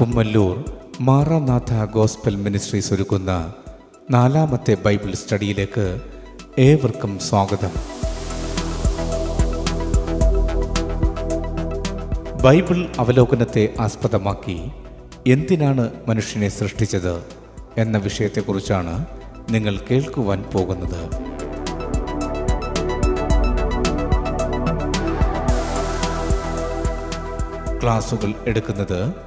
Kummallur Maranatha gospel ministries ഒരുക്കുന്ന നാലാമത്തെ Bible സ്റ്റഡിയിലേക്ക് ഏവർക്കും സ്വാഗതം. ബൈബിൾ അവലോകനത്തെ ആസ്പദമാക്കി എന്തിനാണ് മനുഷ്യനെ സൃഷ്ടിച്ചത് എന്ന വിഷയത്തെക്കുറിച്ചാണ് നിങ്ങൾ കേൾക്കുവാൻ പോകുന്നത്. ക്ലാസുകൾ എടുക്കുന്നത്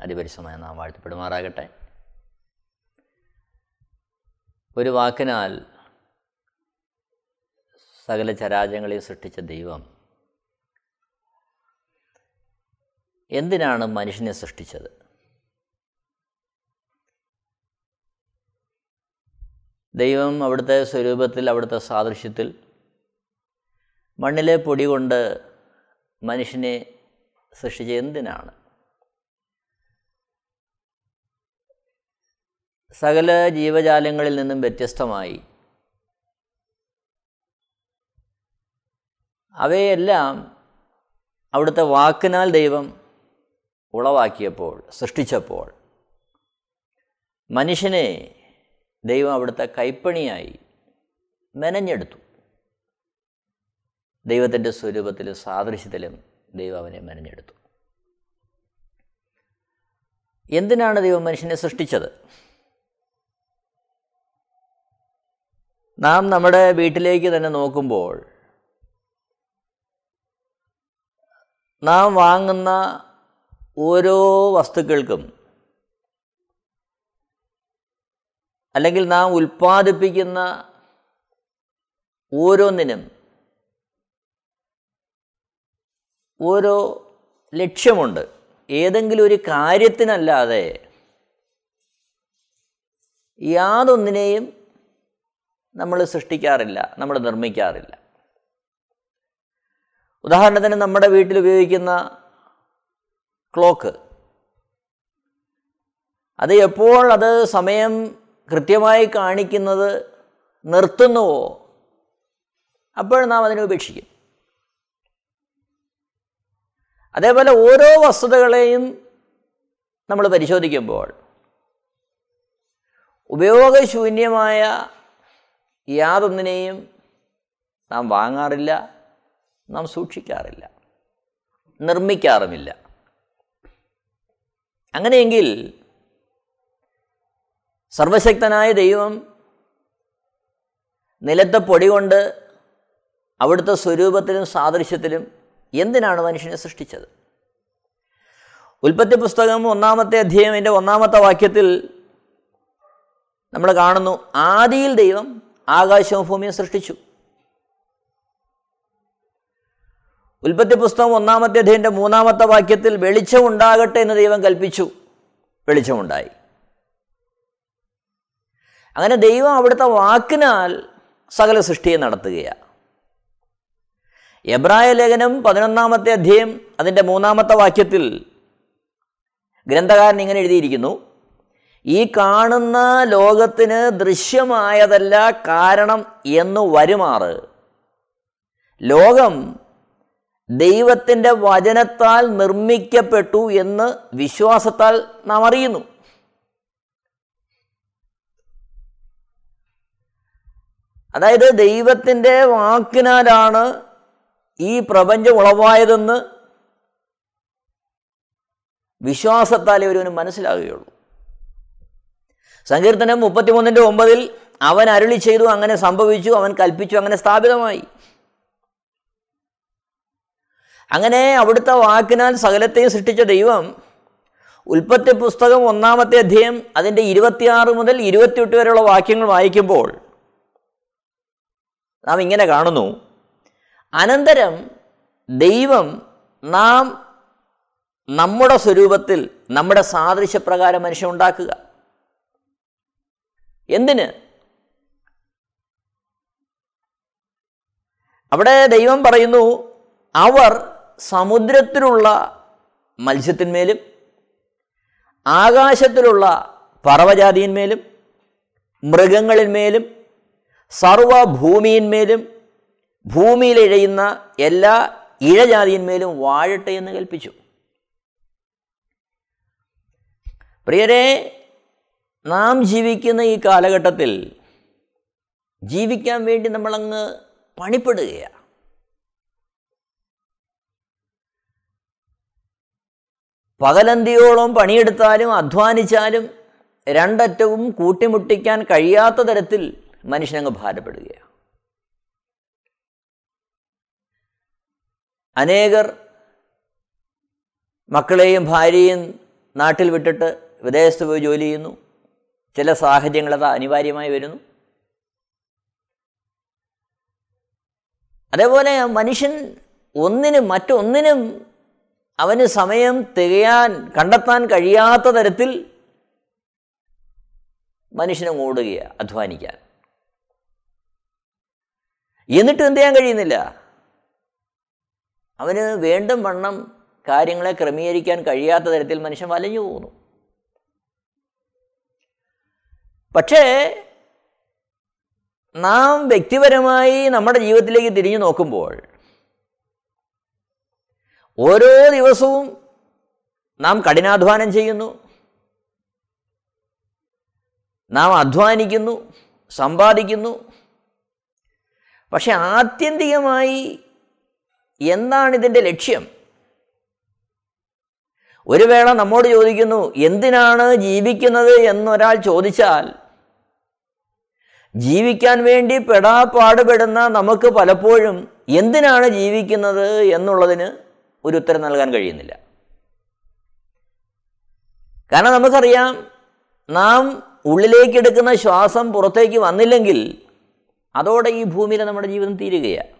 അതിപരിശമായ നാം വാഴ്ത്തപ്പെടുമാറാകട്ടെ. ഒരു വാക്കിനാൽ സകല ചരാചരങ്ങളെ സൃഷ്ടിച്ച ദൈവം എന്തിനാണ് മനുഷ്യനെ സൃഷ്ടിച്ചത്? ദൈവം അവിടുത്തെ സ്വരൂപത്തിൽ അവിടുത്തെ സാദൃശ്യത്തിൽ മണ്ണിലെ പൊടി കൊണ്ട് മനുഷ്യനെ സൃഷ്ടിച്ച എന്തിനാണ്? സകല ജീവജാലങ്ങളിൽ നിന്നും വ്യത്യസ്തമായി. അവയെല്ലാം അവിടുത്തെ വാക്കിനാൽ ദൈവം ഉളവാക്കിയപ്പോൾ സൃഷ്ടിച്ചപ്പോൾ മനുഷ്യനെ ദൈവം അവിടുത്തെ കൈപ്പണിയായി മെനഞ്ഞെടുത്തു. ദൈവത്തിന്റെ സ്വരൂപത്തിലും സാദൃശ്യത്തിലും ദൈവം അവനെ മെനഞ്ഞെടുത്തു. എന്തിനാണ് ദൈവം മനുഷ്യനെ സൃഷ്ടിച്ചത്? നാം നമ്മുടെ വീട്ടിലേക്ക് തന്നെ നോക്കുമ്പോൾ നാം വാങ്ങുന്ന ഓരോ വസ്തുക്കൾക്കും അല്ലെങ്കിൽ നാം ഉൽപ്പാദിപ്പിക്കുന്ന ഓരോന്നിനും ഓരോ ലക്ഷ്യമുണ്ട്. ഏതെങ്കിലും ഒരു കാര്യത്തിനല്ലാതെ യാതൊന്നിനെയും നമ്മൾ സൃഷ്ടിക്കാറില്ല നമ്മൾ നിർമ്മിക്കാറില്ല. ഉദാഹരണത്തിന് നമ്മുടെ വീട്ടിൽ ഉപയോഗിക്കുന്ന ക്ലോക്ക്. അത് എപ്പോൾ അത് സമയം കൃത്യമായി കാണിക്കുന്നത് നിർത്തുന്നുവോ അപ്പോൾ നാം അതിനെ ഉപേക്ഷിക്കും. അതേപോലെ ഓരോ വസ്തുതകളെയും നമ്മൾ പരിശോധിക്കുമ്പോൾ ഉപയോഗശൂന്യമായ യാതൊന്നിനെയും നാം വാങ്ങാറില്ല നാം സൂക്ഷിക്കാറില്ല നിർമ്മിക്കാറുമില്ല. അങ്ങനെയെങ്കിൽ സർവശക്തനായ ദൈവം നിലത്തെ പൊടി കൊണ്ട് അവിടുത്തെ സ്വരൂപത്തിലും സാദൃശ്യത്തിലും എന്തിനാണ് മനുഷ്യനെ സൃഷ്ടിച്ചത്? ഉൽപ്പത്തി പുസ്തകം ഒന്നാമത്തെ അധ്യായം എന്റെ ഒന്നാമത്തെ വാക്യത്തിൽ നമ്മൾ കാണുന്നു ആദിയിൽ ദൈവം ആകാശവും ഭൂമിയും സൃഷ്ടിച്ചു. ഉൽപ്പത്തി പുസ്തകം ഒന്നാമത്തെ അധ്യയന്റെ മൂന്നാമത്തെ വാക്യത്തിൽ വെളിച്ചമുണ്ടാകട്ടെ എന്ന് ദൈവം കൽപ്പിച്ചു. വെളിച്ചമുണ്ടായി. അങ്ങനെ ദൈവം അവിടുത്തെ വാക്കിനാൽ സകല സൃഷ്ടിയെ നടത്തുകയാണ് എബ്രായ ലേഖനം പതിനൊന്നാമത്തെ അധ്യയം അതിന്റെ മൂന്നാമത്തെ വാക്യത്തിൽ ഗ്രന്ഥകാരൻ ഇങ്ങനെ എഴുതിയിരിക്കുന്നു ഈ കാണുന്ന ലോകത്തിന് ദൃശ്യമായതല്ല കാരണം എന്ന് വരുമാറ്. ലോകം ദൈവത്തിന്റെ വചനത്താൽ നിർമ്മിക്കപ്പെട്ടു എന്ന് വിശ്വാസത്താൽ നാം അറിയുന്നു. അതായത് ദൈവത്തിന്റെ വാക്കിനാലാണ് ഈ പ്രപഞ്ചം ഉളവായതെന്ന് വിശ്വാസത്താലേ ഒരുവന് മനസ്സിലാകുകയുള്ളൂ. സങ്കീർത്തനം മുപ്പത്തിമൂന്നിന്റെ ഒമ്പതിൽ അവൻ അരുളി ചെയ്തു അങ്ങനെ സംഭവിച്ചു അവൻ കൽപ്പിച്ചു അങ്ങനെ സ്ഥാപിതമായി. അങ്ങനെ അവിടുത്തെ വാക്കിനാൽ സകലത്തെയും സൃഷ്ടിച്ച ദൈവം. ഉൽപ്പത്തി പുസ്തകം ഒന്നാമത്തെ അധ്യയം അതിന്റെ ഇരുപത്തിയാറ് മുതൽ ഇരുപത്തിയെട്ട് വരെയുള്ള വാക്യങ്ങൾ വായിക്കുമ്പോൾ നാം ഇങ്ങനെ കാണുന്നു. അനന്തരം ദൈവം നാം നമ്മുടെ സ്വരൂപത്തിൽ നമ്മുടെ സാദൃശ്യപ്രകാരം മനുഷ്യൻ ഉണ്ടാക്കുക എന്തിന്? അവിടെ ദൈവം പറയുന്നു അവർ സമുദ്രത്തിലുള്ള മത്സ്യത്തിന്മേലും ആകാശത്തിലുള്ള പറവജാതിയിന്മേലും മൃഗങ്ങളിന്മേലും സർവഭൂമിയിന്മേലും ഭൂമിയിൽ ഇഴയുന്ന എല്ലാ ഇഴജാതിയിന്മേലും വാഴട്ടെ എന്ന് കൽപ്പിച്ചു. പ്രിയരെ നാം ജീവിക്കുന്ന ഈ കാലഘട്ടത്തിൽ ജീവിക്കാൻ വേണ്ടി നമ്മളങ്ങ് പണിപ്പെടുകയാണ് പകലന്തിയോളം പണിയെടുത്താലും അധ്വാനിച്ചാലും രണ്ടറ്റവും കൂട്ടിമുട്ടിക്കാൻ കഴിയാത്ത തരത്തിൽ മനുഷ്യനങ്ങ് ഭാരപ്പെടുകയാണ് അനേകർ മക്കളെയും ഭാര്യയും നാട്ടിൽ വിട്ടിട്ട് വിദേശത്ത് പോയി ജോലി ചെയ്യുന്നു. ചില സാഹചര്യങ്ങൾ അത് അനിവാര്യമായി വരുന്നു. അതേപോലെ മനുഷ്യൻ ഒന്നിനും മറ്റൊന്നിനും അവന് സമയം തികയാൻ കണ്ടെത്താൻ കഴിയാത്ത തരത്തിൽ മനുഷ്യനെ ഓടുക അധ്വാനിക്കാൻ. എന്നിട്ട് എന്ത് ചെയ്യാൻ കഴിയുന്നില്ല? അവന് വേണ്ടും വണ്ണം കാര്യങ്ങളെ ക്രമീകരിക്കാൻ കഴിയാത്ത തരത്തിൽ മനുഷ്യൻ വലഞ്ഞു പോകുന്നു. പക്ഷേ നാം വ്യക്തിപരമായി നമ്മുടെ ജീവിതത്തിലേക്ക് തിരിഞ്ഞു നോക്കുമ്പോൾ ഓരോ ദിവസവും നാം കഠിനാധ്വാനം ചെയ്യുന്നു. നാം അധ്വാനിക്കുന്നു സമ്പാദിക്കുന്നു. പക്ഷെ ആത്യന്തികമായി എന്താണ് ഇതിന്റെ ലക്ഷ്യം? ഒരു വേള നമ്മോട് ചോദിക്കുന്നു എന്തിനാണ് ജീവിക്കുന്നത് എന്നൊരാൾ ചോദിച്ചാൽ ജീവിക്കാൻ വേണ്ടി പെടാ പാടുപെടുന്ന നമുക്ക് പലപ്പോഴും എന്തിനാണ് ജീവിക്കുന്നത് എന്നുള്ളതിന് ഒരു ഉത്തരം നൽകാൻ കഴിയുന്നില്ല. കാരണം നമുക്കറിയാം നാം ഉള്ളിലേക്ക് എടുക്കുന്ന ശ്വാസം പുറത്തേക്ക് വന്നില്ലെങ്കിൽ അതോടെ ഈ ഭൂമിയിൽ നമ്മുടെ ജീവിതം തീരുകയാണ്.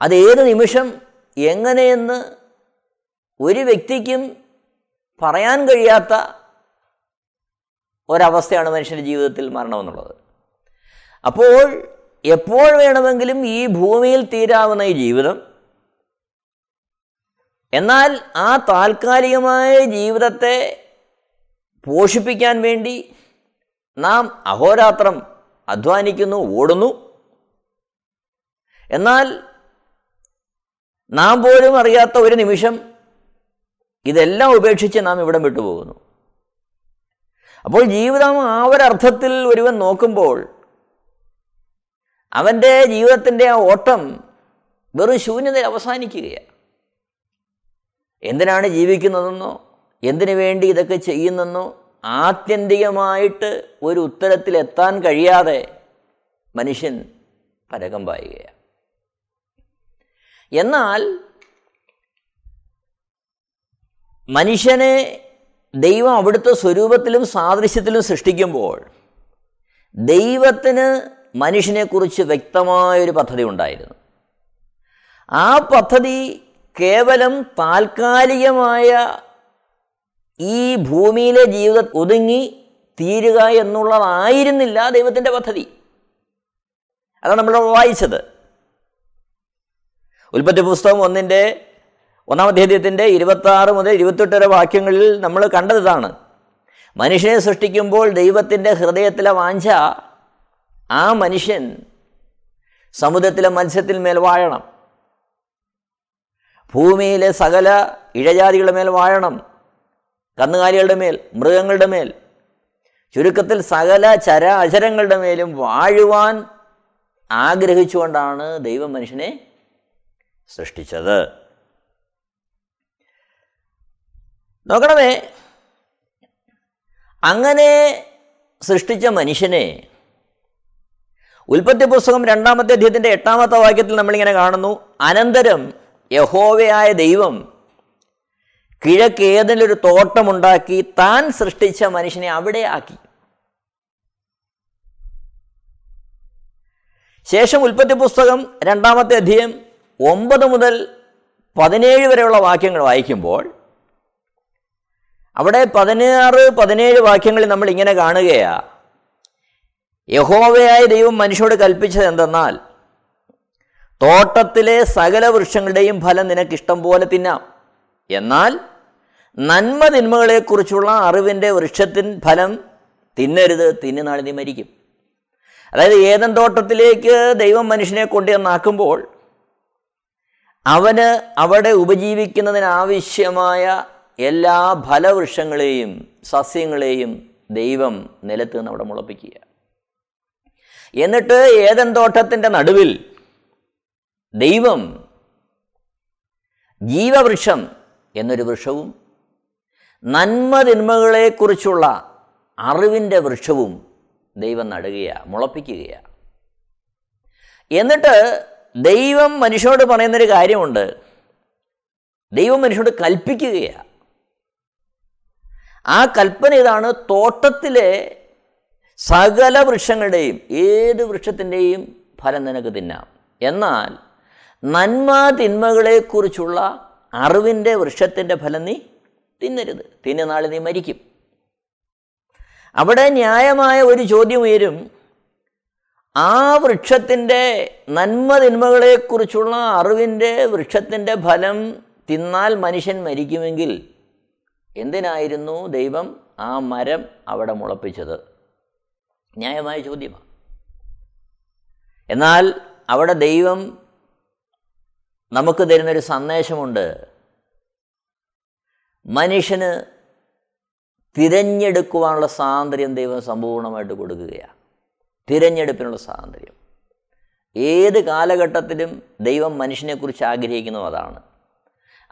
അതേത് നിമിഷം എങ്ങനെയെന്ന് ഒരു വ്യക്തിക്കും പറയാൻ കഴിയാത്ത ഒരവസ്ഥയാണ് മനുഷ്യന്റെ ജീവിതത്തിൽ മരണമെന്നുള്ളത്. അപ്പോൾ എപ്പോൾ വേണമെങ്കിലും ഈ ഭൂമിയിൽ തീരാവുന്ന ഈ ജീവിതം എന്നാൽ ആ താൽക്കാലികമായ ജീവിതത്തെ പോഷിപ്പിക്കാൻ വേണ്ടി നാം അഹോരാത്രം അധ്വാനിക്കുന്നു ഓടുന്നു. എന്നാൽ നാം പോലും അറിയാത്ത ഒരു നിമിഷം ഇതെല്ലാം ഉപേക്ഷിച്ച് നാം ഇവിടം വിട്ടുപോകുന്നു. അപ്പോൾ ജീവിതം ആ ഒരർത്ഥത്തിൽ ഒരുവൻ നോക്കുമ്പോൾ അവന്റെ ജീവിതത്തിന്റെ ആ ഓട്ടം വെറും ശൂന്യതയിൽ അവസാനിക്കുകയാണ്. എന്തിനാണ് ജീവിക്കുന്നതെന്നോ എന്തിനു വേണ്ടി ഇതൊക്കെ ചെയ്യുന്നെന്നോ ആത്യന്തികമായിട്ട് ഒരു ഉത്തരത്തിൽ എത്താൻ കഴിയാതെ മനുഷ്യൻ പരകം പായുകയാണ്. എന്നാൽ മനുഷ്യനെ ദൈവം അവിടുത്തെ സ്വരൂപത്തിലും സാദൃശ്യത്തിലും സൃഷ്ടിക്കുമ്പോൾ ദൈവത്തിന് മനുഷ്യനെക്കുറിച്ച് വ്യക്തമായൊരു പദ്ധതി ഉണ്ടായിരുന്നു. ആ പദ്ധതി കേവലം താൽക്കാലികമായ ഈ ഭൂമിയിലെ ജീവിത ഒതുങ്ങി തീരുക എന്നുള്ളതായിരുന്നില്ല ദൈവത്തിന്റെ പദ്ധതി. അതാണ് നമ്മൾ വായിച്ചത്. ഉൽപ്പത്തി പുസ്തകം ഒന്നിന്റെ ഒന്നാം അധ്യായത്തിന്റെ ഇരുപത്തി ആറ് മുതൽ ഇരുപത്തെട്ട് വരെ വാക്യങ്ങളിൽ നമ്മൾ കണ്ടത് ഇതാണ് മനുഷ്യനെ സൃഷ്ടിക്കുമ്പോൾ ദൈവത്തിന്റെ ഹൃദയത്തിലെ വാഞ്ച ആ മനുഷ്യൻ സമുദ്രത്തിലെ മത്സ്യത്തിൽ മേൽ വാഴണം. ഭൂമിയിലെ സകല ഇഴജാതികളുടെ മേൽ വാഴണം. കന്നുകാലികളുടെ മേൽ മൃഗങ്ങളുടെ മേൽ. ചുരുക്കത്തിൽ സകല ചരാചരങ്ങളുടെ മേലും വാഴുവാൻ ആഗ്രഹിച്ചുകൊണ്ടാണ് ദൈവം മനുഷ്യനെ സൃഷ്ടിച്ചത്. നോക്കണമേ. അങ്ങനെ സൃഷ്ടിച്ച മനുഷ്യനെ ഉൽപ്പത്തി പുസ്തകം രണ്ടാമത്തെ അധ്യയത്തിന്റെ എട്ടാമത്തെ വാക്യത്തിൽ നമ്മളിങ്ങനെ കാണുന്നു. അനന്തരം യഹോവയായ ദൈവം കിഴക്ക് ഏതെങ്കിലും ഒരു തോട്ടമുണ്ടാക്കി താൻ സൃഷ്ടിച്ച മനുഷ്യനെ അവിടെ ആക്കി. ശേഷം ഉൽപ്പത്തി പുസ്തകം രണ്ടാമത്തെ അധ്യയം ഒമ്പത് മുതൽ പതിനേഴ് വരെയുള്ള വാക്യങ്ങൾ വായിക്കുമ്പോൾ അവിടെ പതിനാറ് പതിനേഴ് വാക്യങ്ങളിൽ നമ്മൾ ഇങ്ങനെ കാണുകയാ. യഹോവയായ ദൈവം മനുഷ്യോട് കൽപ്പിച്ചത് എന്തെന്നാൽ തോട്ടത്തിലെ സകല വൃക്ഷങ്ങളുടെയും ഫലം നിനക്ക് ഇഷ്ടം പോലെ തിന്നാം. എന്നാൽ നന്മ തിന്മകളെക്കുറിച്ചുള്ള അറിവിന്റെ വൃക്ഷത്തിൻ ഫലം തിന്നരുത് തിന്നുനാൾ നീ മരിക്കും. അതായത് ഏതൻ തോട്ടത്തിലേക്ക് ദൈവം മനുഷ്യനെ കൊണ്ടുവന്നാക്കുമ്പോൾ അവന് അവിടെ ഉപജീവിക്കുന്നതിനാവശ്യമായ എല്ലാ ഫലവൃക്ഷങ്ങളെയും സസ്യങ്ങളെയും ദൈവം നിലത്ത് നിന്ന് അവിടെ മുളപ്പിക്കുക. എന്നിട്ട് ഏതൻ തോട്ടത്തിന്റെ നടുവിൽ ദൈവം ജീവവൃക്ഷം എന്നൊരു വൃക്ഷവും നന്മതിന്മകളെക്കുറിച്ചുള്ള അറിവിന്റെ വൃക്ഷവും ദൈവം നടുകയാണ് മുളപ്പിക്കുകയാണ് എന്നിട്ട് ദൈവം മനുഷ്യനോട് പറയുന്നൊരു കാര്യമുണ്ട്. ദൈവം മനുഷ്യനോട് കൽപ്പിക്കുകയാണ് ആ കൽപ്പന ഇതാണ് തോട്ടത്തിലെ സകല വൃക്ഷങ്ങളുടെയും ഏത് വൃക്ഷത്തിന്റെയും ഫലം നിനക്ക് തിന്നാം. എന്നാൽ നന്മ തിന്മകളെക്കുറിച്ചുള്ള അറിവിന്റെ വൃക്ഷത്തിന്റെ ഫലം നീ തിന്നരുത്. തിന്ന നാളെ നീ മരിക്കും. അവിടെ ന്യായമായ ഒരു ചോദ്യം ഉയരും. ആ വൃക്ഷത്തിന്റെ നന്മ തിന്മകളെക്കുറിച്ചുള്ള അറിവിന്റെ വൃക്ഷത്തിന്റെ ഫലം തിന്നാൽ മനുഷ്യൻ മരിക്കുമെങ്കിൽ എന്തിനായിരുന്നു ദൈവം ആ മരം അവിടെ മുളപ്പിച്ചത്? ന്യായമായ ചോദ്യമാണ് എന്നാൽ അവിടെ ദൈവം നമുക്ക് തരുന്നൊരു സന്ദേശമുണ്ട്. മനുഷ്യന് തിരഞ്ഞെടുക്കുവാനുള്ള സ്വാതന്ത്ര്യം ദൈവം സമ്പൂർണമായിട്ട് കൊടുക്കുകയാണ്. തിരഞ്ഞെടുപ്പിനുള്ള സ്വാതന്ത്ര്യം. ഏത് കാലഘട്ടത്തിലും ദൈവം മനുഷ്യനെക്കുറിച്ച് ആഗ്രഹിക്കുന്നതും അതാണ്.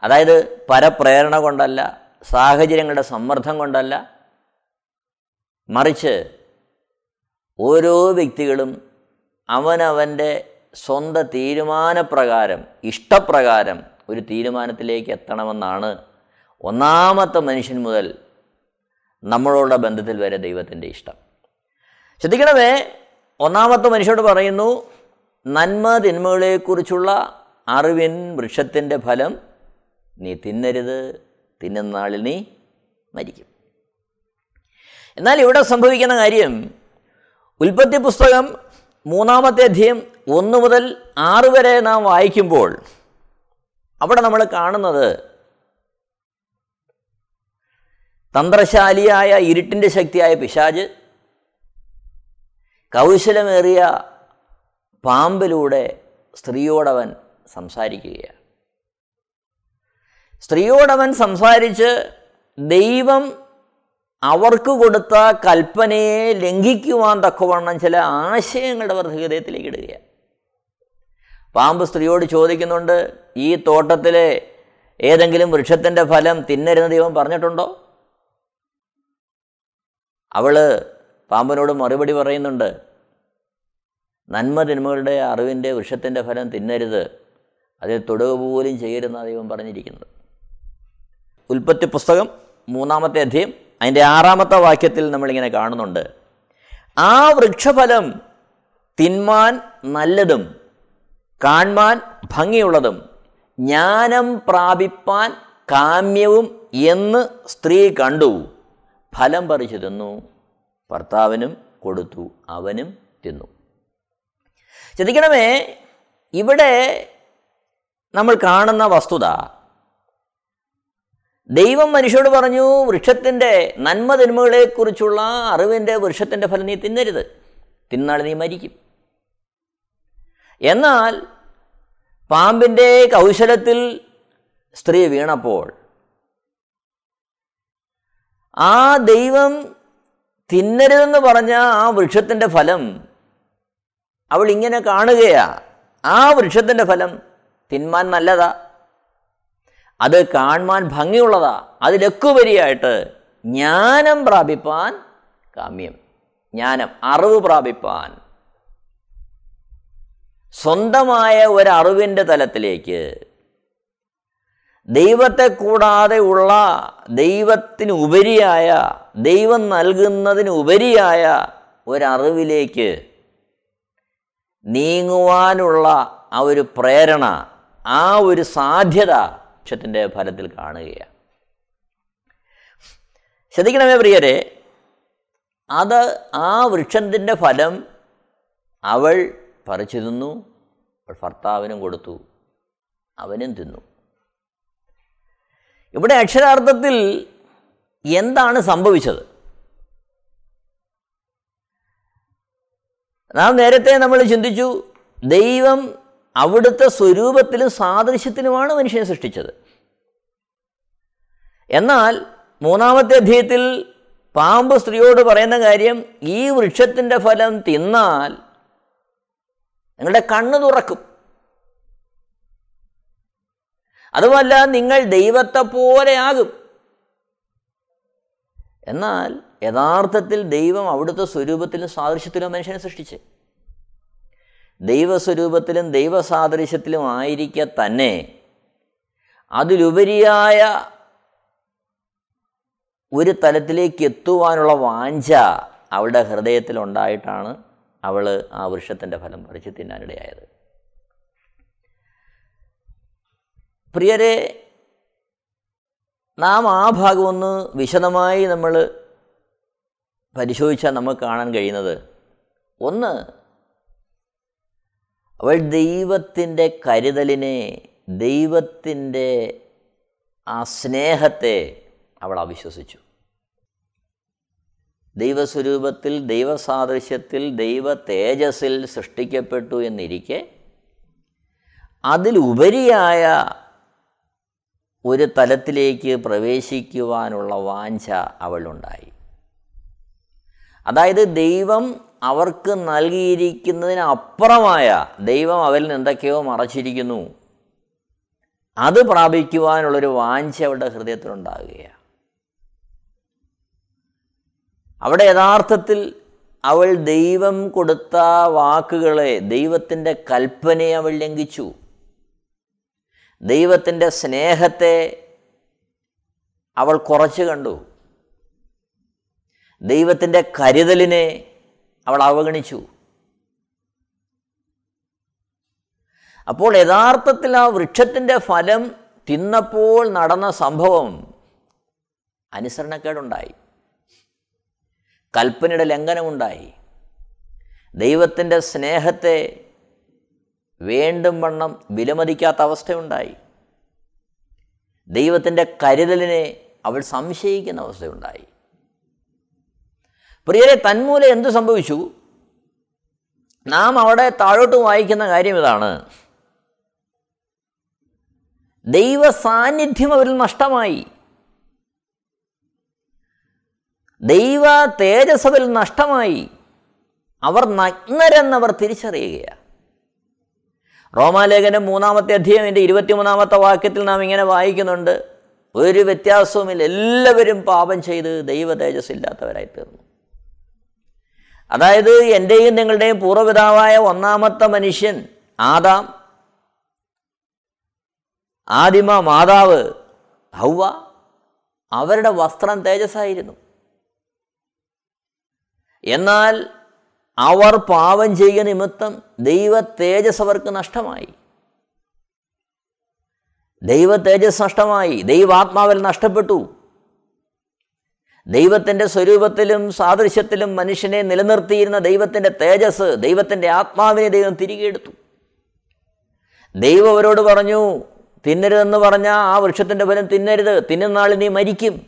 അതായത് പരപ്രേരണ കൊണ്ടല്ല സാഹചര്യങ്ങളുടെ സമ്മർദ്ദം കൊണ്ടല്ല മറിച്ച് ഓരോ വ്യക്തികളും അവനവന്റെ സ്വന്തം തീരുമാനപ്രകാരം ഇഷ്ടപ്രകാരം ഒരു തീരുമാനത്തിലേക്ക് എത്തണമെന്നാണ് ഒന്നാമത്തെ മനുഷ്യൻ മുതൽ നമ്മളോടുള്ള ബന്ധത്തിൽ വരെ ദൈവത്തിന്റെ ഇഷ്ടം. ശ്രദ്ധിക്കണമേ ഒന്നാമത്തെ മനുഷ്യരോട് പറയുന്നു നന്മ തിന്മകളെക്കുറിച്ചുള്ള അറിവിൻ വൃക്ഷത്തിന്റെ ഫലം നീ തിന്നരുത്. തിന്നുന്ന നാളിൽ നീ മരിക്കും. എന്നാൽ ഇവിടെ സംഭവിക്കുന്ന കാര്യം ഉൽപ്പത്തി പുസ്തകം മൂന്നാമത്തെ അധ്യയം ഒന്ന് മുതൽ ആറ് വരെ നാം വായിക്കുമ്പോൾ അവിടെ നമ്മൾ കാണുന്നത് തന്ത്രശാലിയായ ഇരുട്ടിന്റെ ശക്തിയായ പിശാജ് കൗശലമേറിയ പാമ്പിലൂടെ സ്ത്രീയോടവൻ സംസാരിക്കുകയാണ്. സ്ത്രീയോടവൻ സംസാരിച്ച് ദൈവം അവർക്ക് കൊടുത്ത കൽപ്പനയെ ലംഘിക്കുവാൻ തക്കവണ്ണം ചില ആശയങ്ങളുടെ അവർ ഹൃദയത്തിലേക്ക് ഇടുകയാണ്. പാമ്പ് സ്ത്രീയോട് ചോദിക്കുന്നുണ്ട് ഈ തോട്ടത്തിലെ ഏതെങ്കിലും വൃക്ഷത്തിന്റെ ഫലം തിന്നരുന്ന് ദൈവം പറഞ്ഞിട്ടുണ്ടോ? അവൾ പാമ്പിനോട് മറുപടി പറയുന്നുണ്ട് നന്മ തിന്മകളുടെ അറിവിന്റെ വൃക്ഷത്തിന്റെ ഫലം തിന്നരുത് അതിൽ തൊടുക പോലും ചെയ്യരുന്ന ദൈവം പറഞ്ഞിരിക്കുന്നത്. ഉൽപ്പത്തി പുസ്തകം മൂന്നാമത്തെ അധ്യയം അതിന്റെ ആറാമത്തെ വാക്യത്തിൽ നമ്മളിങ്ങനെ കാണുന്നുണ്ട്. ആ വൃക്ഷഫലം തിന്മാൻ നല്ലതും കാൺമാൻ ഭംഗിയുള്ളതും ജ്ഞാനം പ്രാപിപ്പാൻ കാമ്യവും എന്ന് സ്ത്രീ കണ്ടു. ഫലം പറിച്ചു തിന്നു. ഭർത്താവിനും കൊടുത്തു അവനും തിന്നു. ശ്രദ്ധിക്കണമേ ഇവിടെ നമ്മൾ കാണുന്ന വസ്തുത ദൈവം മനുഷ്യരോട് പറഞ്ഞു വൃക്ഷത്തിന്റെ നന്മതിന്മകളെക്കുറിച്ചുള്ള അറിവിന്റെ വൃക്ഷത്തിന്റെ ഫലം നീ തിന്നരുത്. തിന്നാൾ നീ മരിക്കും. എന്നാൽ പാമ്പിന്റെ കൗശലത്തിൽ സ്ത്രീ വീണപ്പോൾ ആ ദൈവം തിന്നരുതെന്ന് പറഞ്ഞ ആ വൃക്ഷത്തിന്റെ ഫലം അവൾ ഇങ്ങനെ കാണുകയാ. ആ വൃക്ഷത്തിന്റെ ഫലം തിന്മാൻ നല്ലതാ. അത് കാണുവാൻ ഭംഗിയുള്ളതാ. അതിലൊക്കുപരിയായിട്ട് ജ്ഞാനം പ്രാപിപ്പാൻ കാമ്യം. ജ്ഞാനം അറിവ് പ്രാപിപ്പാൻ. സ്വന്തമായ ഒരറിവിന്റെ തലത്തിലേക്ക്. ദൈവത്തെ കൂടാതെ ഉള്ള ദൈവത്തിന് ഉപരിയായ ദൈവം നൽകുന്നതിന് ഉപരിയായ ഒരറിവിലേക്ക് നീങ്ങുവാനുള്ള ആ ഒരു പ്രേരണ ആ ഒരു സാധ്യത വൃക്ഷത്തിന്റെ ഫലത്തിൽ കാണുകയാണ്. ശ്രദ്ധിക്കണമേ പ്രിയരെ അത് ആ വൃക്ഷത്തിന്റെ ഫലം അവൾ പറിച്ചു തിന്നു അവൾ ഭർത്താവിനും കൊടുത്തു അവനും തിന്നു. ഇവിടെ അക്ഷരാർത്ഥത്തിൽ എന്താണ് സംഭവിച്ചത്? നാം നേരത്തെ നമ്മൾ ചിന്തിച്ചു ദൈവം അവിടുത്തെ സ്വരൂപത്തിലും സാദൃശ്യത്തിലുമാണ് മനുഷ്യനെ സൃഷ്ടിച്ചത്. എന്നാൽ മൂന്നാമത്തെ അധ്യായത്തിൽ പാമ്പ് സ്ത്രീയോട് പറയുന്ന കാര്യം ഈ വൃക്ഷത്തിന്റെ ഫലം തിന്നാൽ നിങ്ങളുടെ കണ്ണ് തുറക്കും. അതുമല്ല നിങ്ങൾ ദൈവത്തെ പോലെയാകും. എന്നാൽ യഥാർത്ഥത്തിൽ ദൈവം അവിടുത്തെ സ്വരൂപത്തിലും സാദൃശ്യത്തിലും മനുഷ്യനെ സൃഷ്ടിച്ച്. ദൈവസ്വരൂപത്തിലും ദൈവസാദൃശ്യത്തിലും ആയിരിക്കെ തന്നെ. അതിലുപരിയായ ഒരു തലത്തിലേക്ക് എത്തുവാനുള്ള വാഞ്ച അവളുടെ ഹൃദയത്തിലുണ്ടായിട്ടാണ് അവൾ ആ വൃക്ഷത്തിന്റെ ഫലം പറിച്ച് തിന്നാനിടയായത്. പ്രിയരെ നാം ആ ഭാഗമൊന്ന് വിശദമായി നമ്മൾ പരിശോധിച്ചാൽ നമുക്ക് കാണാൻ കഴിയുന്നത് ഒന്ന് അവൾ ദൈവത്തിന്റെ കരുതലിനെ ദൈവത്തിന്റെ ആ സ്നേഹത്തെ അവൾ അവിശ്വസിച്ചു. ദൈവസ്വരൂപത്തിൽ ദൈവസാദൃശ്യത്തിൽ ദൈവ തേജസ്സിൽ സൃഷ്ടിക്കപ്പെട്ടു എന്നിരിക്കെ അതിലുപരിയായ ഒരു തലത്തിലേക്ക് പ്രവേശിക്കുവാനുള്ള വാഞ്ച അവളുണ്ടായി. അതായത് ദൈവം അവർക്ക് നൽകിയിരിക്കുന്നതിന് അപ്പുറമായ ദൈവം അവരിൽ എന്തൊക്കെയോ മറച്ചിരിക്കുന്നു. അത് പ്രാപിക്കുവാനുള്ളൊരു വാഞ്ച അവരുടെ ഹൃദയത്തിലുണ്ടാകുകയാണ്. അവിടെ യഥാർത്ഥത്തിൽ അവൾ ദൈവം കൊടുത്ത വാക്കുകളെ ദൈവത്തിന്റെ കൽപ്പനയെ അവൾ ലംഘിച്ചു. ദൈവത്തിന്റെ സ്നേഹത്തെ അവൾ കുറച്ച് കണ്ടു. ദൈവത്തിന്റെ കരുതലിനെ അവൾ അവഗണിച്ചു. അപ്പോൾ യഥാർത്ഥത്തിൽ ആ വൃക്ഷത്തിന്റെ ഫലം തിന്നപ്പോൾ നടന്ന സംഭവം അനുസരണക്കേടുണ്ടായി. കൽപ്പനയുടെ ലംഘനമുണ്ടായി. ദൈവത്തിന്റെ സ്നേഹത്തെ വേണ്ടും വണ്ണം വിലമതിക്കാത്ത അവസ്ഥയുണ്ടായി. ദൈവത്തിന്റെ കരുതലിനെ അവൾ സംശയിക്കുന്ന അവസ്ഥയുണ്ടായി. പ്രിയരെ തന്മൂലം എന്തു സംഭവിച്ചു? നാം അവിടെ താഴോട്ട് വായിക്കുന്ന കാര്യം ഇതാണ്. ദൈവ സാന്നിധ്യം അവരിൽ നഷ്ടമായി. ദൈവ തേജസ് അവരിൽ നഷ്ടമായി. അവർ നഗ്നരെന്നവർ തിരിച്ചറിയുകയാണ് റോമാലേഖനം മൂന്നാമത്തെ അധ്യയം എന്റെ ഇരുപത്തിമൂന്നാമത്തെ വാക്യത്തിൽ നാം ഇങ്ങനെ വായിക്കുന്നുണ്ട്. ഒരു വ്യത്യാസവുമില്ല. എല്ലാവരും പാപം ചെയ്ത് ദൈവ തേജസ് ഇല്ലാത്തവരായി തീർന്നു. അതായത് എന്റെയും നിങ്ങളുടെയും പൂർവപിതാവായ ഒന്നാമത്തെ മനുഷ്യൻ ആദാം ആദിമ മാതാവ് ഹൗവ അവരുടെ വസ്ത്രം തേജസ്സായിരുന്നു. എന്നാൽ അവർ പാപം ചെയ്യ നിമിത്തം ദൈവ തേജസ് അവർക്ക് നഷ്ടമായി. ദൈവ തേജസ് നഷ്ടമായി. ദൈവാത്മാവിൽ നഷ്ടപ്പെട്ടു. ദൈവത്തിന്റെ സ്വരൂപത്തിലും സാദൃശ്യത്തിലും മനുഷ്യനെ നിലനിർത്തിയിരുന്ന ദൈവത്തിന്റെ തേജസ് ദൈവത്തിന്റെ ആത്മാവിനെ ദൈവം തിരികെ എടുത്തു. ദൈവം അവരോട് പറഞ്ഞു തിന്നരുതെന്ന് പറഞ്ഞാൽ ആ വൃക്ഷത്തിന്റെ ഫലം തിന്നരുത് തിന്നുന്നാൾ നീ മരിക്കും.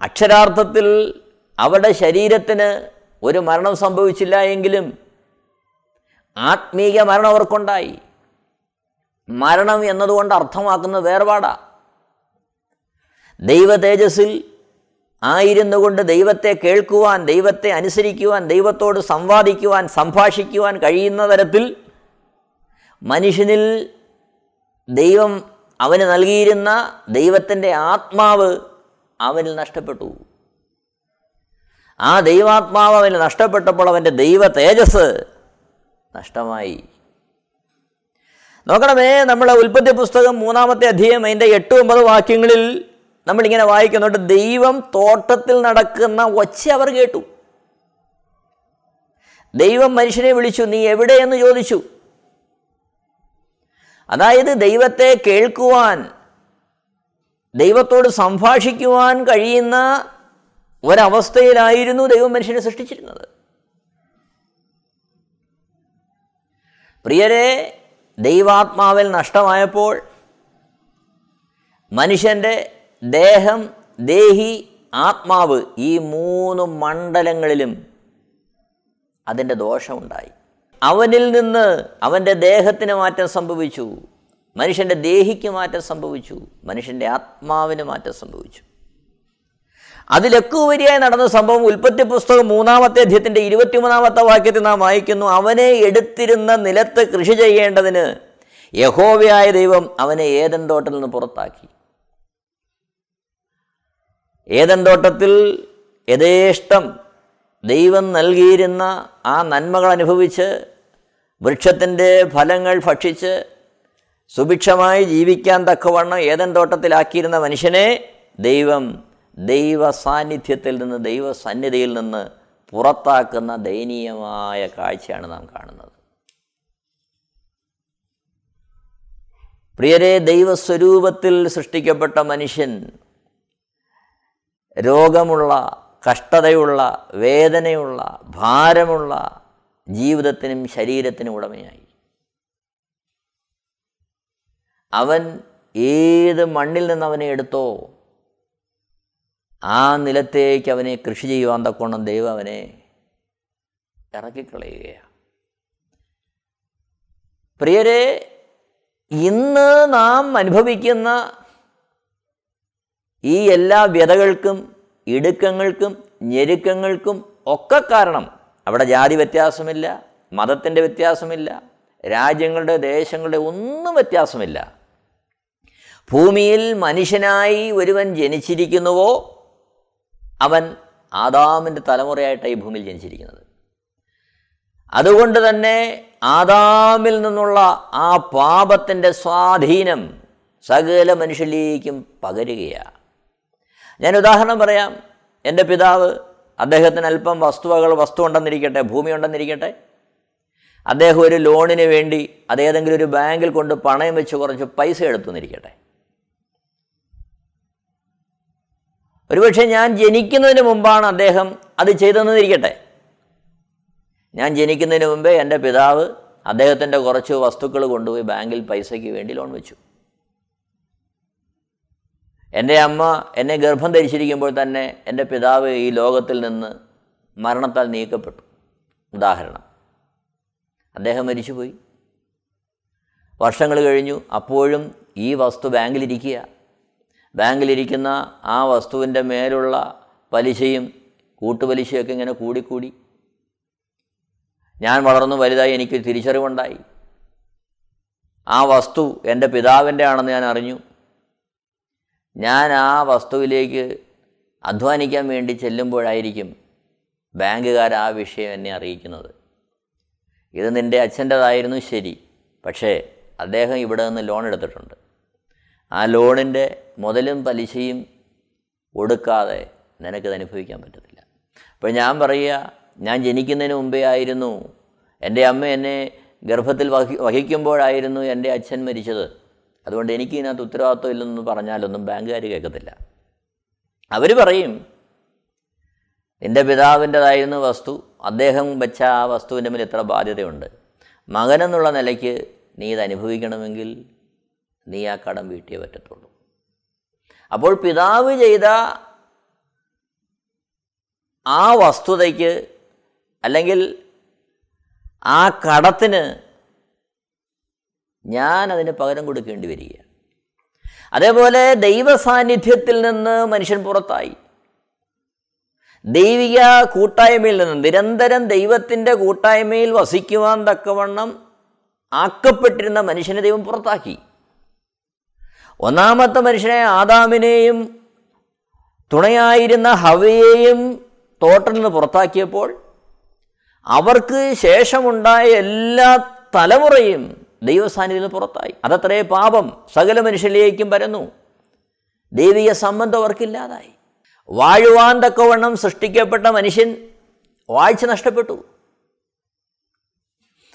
അക്ഷരാർത്ഥത്തിൽ അവരുടെ ശരീരത്തിന് ഒരു മരണം സംഭവിച്ചില്ല എങ്കിലും ആത്മീയ മരണം അവർക്കുണ്ടായി. മരണം എന്നതുകൊണ്ട് അർത്ഥമാക്കുന്ന വേർപാടാ. ദൈവ തേജസ്സിൽ ആയിരുന്നു കൊണ്ട് ദൈവത്തെ കേൾക്കുവാൻ ദൈവത്തെ അനുസരിക്കുവാൻ ദൈവത്തോട് സംവാദിക്കുവാൻ സംഭാഷിക്കുവാൻ കഴിയുന്ന തരത്തിൽ മനുഷ്യനിൽ ദൈവം അവന് നൽകിയിരുന്ന ദൈവത്തിന്റെ ആത്മാവ് അവനിൽ നഷ്ടപ്പെട്ടു. ആ ദൈവാത്മാവ് അവന് നഷ്ടപ്പെട്ടപ്പോൾ അവന്റെ ദൈവ തേജസ് നഷ്ടമായി. നോക്കണമേ നമ്മളെ ഉൽപ്പത്തി പുസ്തകം മൂന്നാമത്തെ അധ്യയം അതിന്റെ എട്ട് ഒമ്പത് വാക്യങ്ങളിൽ നമ്മളിങ്ങനെ വായിക്കുന്നുണ്ട് ദൈവം തോട്ടത്തിൽ നടക്കുന്ന ഒച്ച അവർ കേട്ടു. ദൈവം മനുഷ്യനെ വിളിച്ചു നീ എവിടെയെന്ന് ചോദിച്ചു? അതായത് ദൈവത്തെ കേൾക്കുവാൻ ദൈവത്തോട് സംഭാഷിക്കുവാൻ കഴിയുന്ന ഒരവസ്ഥയിലായിരുന്നു ദൈവം മനുഷ്യനെ സൃഷ്ടിച്ചിരുന്നത്. പ്രിയരെ ദൈവാത്മാവിൽ നഷ്ടമായപ്പോൾ മനുഷ്യന്റെ ദേഹം ദേഹി ആത്മാവ് ഈ മൂന്ന് മണ്ഡലങ്ങളിലും അതിന്റെ ദോഷമുണ്ടായി. അവനിൽ നിന്ന് അവന്റെ ദേഹത്തിന് മാറ്റം സംഭവിച്ചു. മനുഷ്യന്റെ ദേഹിക്ക് മാറ്റം സംഭവിച്ചു. മനുഷ്യന്റെ ആത്മാവിന് മാറ്റം സംഭവിച്ചു. അതിലൊക്കെ ഉപരിയായി നടന്ന സംഭവം ഉൽപ്പത്തി പുസ്തകം മൂന്നാമത്തെ അധ്യയത്തിന്റെ ഇരുപത്തിമൂന്നാമത്തെ വാക്യത്തിൽ നാം വായിക്കുന്നു. അവനെ എടുത്തിരുന്ന നിലത്ത് കൃഷി ചെയ്യേണ്ടതിന് യഹോവയായ ദൈവം അവനെ ഏതൻ തോട്ടിൽ നിന്ന് പുറത്താക്കി. ഏതൻ തോട്ടത്തിൽ യഥേഷ്ടം ദൈവം നൽകിയിരുന്ന ആ നന്മകൾ അനുഭവിച്ച് വൃക്ഷത്തിന്റെ ഫലങ്ങൾ ഭക്ഷിച്ച് സുഭിക്ഷമായി ജീവിക്കാൻ തക്കവണ്ണം ഏതൻ തോട്ടത്തിലാക്കിയിരുന്ന മനുഷ്യനെ ദൈവം ദൈവ സാന്നിധ്യത്തിൽ നിന്ന് ദൈവ സന്നിധിയിൽ നിന്ന് പുറത്താക്കുന്ന ദയനീയമായ കാഴ്ചയാണ് നാം കാണുന്നത്. പ്രിയരെ ദൈവസ്വരൂപത്തിൽ സൃഷ്ടിക്കപ്പെട്ട മനുഷ്യൻ രോഗമുള്ള കഷ്ടതയുള്ള വേദനയുള്ള ഭാരമുള്ള ജീവിതത്തിനും ശരീരത്തിനും ഉടമയായി. അവൻ ഏത് മണ്ണിൽ നിന്ന് അവനെ എടുത്തോ ആ നിലത്തേക്ക് അവനെ കൃഷി ചെയ്യുവാൻ തക്കോണം ദൈവം അവനെ ഇറക്കിക്കളയുകയാണ്. പ്രിയരെ ഇന്ന് നാം അനുഭവിക്കുന്ന ഈ എല്ലാ വ്യതകൾക്കും ഇടുക്കങ്ങൾക്കും ഞെരുക്കങ്ങൾക്കും ഒക്കെ കാരണം. അവിടെ ജാതി വ്യത്യാസമില്ല മതത്തിന്റെ വ്യത്യാസമില്ല രാജ്യങ്ങളുടെ ദേശങ്ങളുടെ ഒന്നും വ്യത്യാസമില്ല. ഭൂമിയിൽ മനുഷ്യനായി ഒരുവൻ ജനിച്ചിരിക്കുന്നുവോ? അവൻ ആദാമിന്റെ തലമുറയായിട്ടാണ് ഈ ഭൂമിയിൽ ജനിച്ചിരിക്കുന്നത്. അതുകൊണ്ട് തന്നെ ആദാമിൽ നിന്നുള്ള ആ പാപത്തിന്റെ സ്വാധീനം സകല മനുഷ്യരിലേക്കും പകരുകയാണ്. ഞാൻ ഉദാഹരണം പറയാം. എന്റെ പിതാവ് അദ്ദേഹത്തിന് അല്പം വസ്തുവകൾ വസ്തു ഉണ്ടെന്നിരിക്കട്ടെ ഭൂമി ഉണ്ടെന്നിരിക്കട്ടെ. അദ്ദേഹം ഒരു ലോണിന് വേണ്ടി അത് ഏതെങ്കിലും ഒരു ബാങ്കിൽ കൊണ്ട് പണയം വെച്ച് കുറച്ച് പൈസ എടുത്തു എന്നിരിക്കട്ടെ ഒരുപക്ഷെ ഞാൻ ജനിക്കുന്നതിന് മുമ്പാണ് അദ്ദേഹം അത് ചെയ്തെന്നിരിക്കട്ടെ. ഞാൻ ജനിക്കുന്നതിന് മുമ്പേ എന്റെ പിതാവ് അദ്ദേഹത്തിന്റെ കുറച്ച് വസ്തുക്കൾ കൊണ്ടുപോയി ബാങ്കിൽ പൈസയ്ക്ക് വേണ്ടി ലോൺ വെച്ചു. എന്റെ അമ്മ എന്നെ ഗർഭം ധരിച്ചിരിക്കുമ്പോൾ തന്നെ എന്റെ പിതാവ് ഈ ലോകത്തിൽ നിന്ന് മരണത്താൽ നീക്കപ്പെട്ടു. ഉദാഹരണം. അദ്ദേഹം മരിച്ചുപോയി. വർഷങ്ങൾ കഴിഞ്ഞു. അപ്പോഴും ഈ വസ്തു ബാങ്കിലിരിക്കുക. ബാങ്കിലിരിക്കുന്ന ആ വസ്തുവിന്റെ മേലുള്ള പലിശയും കൂട്ടുപലിശയൊക്കെ ഇങ്ങനെ കൂടിക്കൂടി. ഞാൻ വളർന്നു വലുതായി എനിക്ക് തിരിച്ചറിവുണ്ടായി. ആ വസ്തു എന്റെ പിതാവിന്റെ ആണെന്ന് ഞാൻ അറിഞ്ഞു. ഞാൻ ആ വസ്തുവിലേക്ക് അധ്വാനിക്കാൻ വേണ്ടി ചെല്ലുമ്പോഴായിരിക്കും ബാങ്കുകാർ ആ വിഷയം എന്നെ അറിയിക്കുന്നത്. ഇത് നിന്റെ അച്ഛന്റെതായിരുന്നു ശരി പക്ഷേ അദ്ദേഹം ഇവിടെ നിന്ന് ലോൺ എടുത്തിട്ടുണ്ട്. ആ ലോണിന്റെ മുതലും പലിശയും ഒടുക്കാതെ നിനക്കത് അനുഭവിക്കാൻ പറ്റത്തില്ല. അപ്പോൾ ഞാൻ പറയുക ഞാൻ ജനിക്കുന്നതിന് മുമ്പേ ആയിരുന്നു. എന്റെ അമ്മ എന്നെ ഗർഭത്തിൽ വഹി വഹിക്കുമ്പോഴായിരുന്നു എന്റെ അച്ഛൻ മരിച്ചത്. അതുകൊണ്ട് എനിക്ക് ഇതിനകത്ത് ഉത്തരവാദിത്വം ഇല്ലെന്ന് പറഞ്ഞാലൊന്നും ബാങ്കുകാർ കേൾക്കത്തില്ല. അവർ പറയും നിന്റെ പിതാവിന്റെതായിരുന്നു വസ്തു അദ്ദേഹം വെച്ച ആ വസ്തുവിന്റെ മേൽ ഇത്ര ബാധ്യതയുണ്ട്. മകനെന്നുള്ള നിലയ്ക്ക് നീ ഇത് അനുഭവിക്കണമെങ്കിൽ നീ ആ കടം വീട്ടിയേ പറ്റത്തുള്ളൂ. അപ്പോൾ പിതാവ് ചെയ്ത ആ വസ്തുതയ്ക്ക് അല്ലെങ്കിൽ ആ കടത്തിന് ഞാൻ അതിന് പകരം കൊടുക്കേണ്ടി വരിക അതേപോലെ ദൈവ സാന്നിധ്യത്തിൽ നിന്ന് മനുഷ്യൻ പുറത്തായി. ദൈവിക കൂട്ടായ്മയിൽ നിന്ന് നിരന്തരം ദൈവത്തിന്റെ കൂട്ടായ്മയിൽ വസിക്കുവാൻ തക്കവണ്ണം ആക്കപ്പെട്ടിരുന്ന മനുഷ്യനെ ദൈവം പുറത്താക്കി. ഒന്നാമത്തെ മനുഷ്യനെ ആദാമിനെയും തുണയായിരുന്ന ഹവയെയും തോട്ടിൽ നിന്ന് പുറത്താക്കിയപ്പോൾ അവർക്ക് ശേഷമുണ്ടായ എല്ലാ തലമുറയും ദൈവസാന്നിധ്യത്തിൽ പുറത്തായി. അതത്രേ പാപം സകല മനുഷ്യരിലേക്കും പരന്നു. ദൈവിക സംബന്ധം അവർക്കില്ലാതായി. വാഴുവാൻ തക്കവണ്ണം സൃഷ്ടിക്കപ്പെട്ട മനുഷ്യൻ വാഴ്ച നഷ്ടപ്പെട്ടു.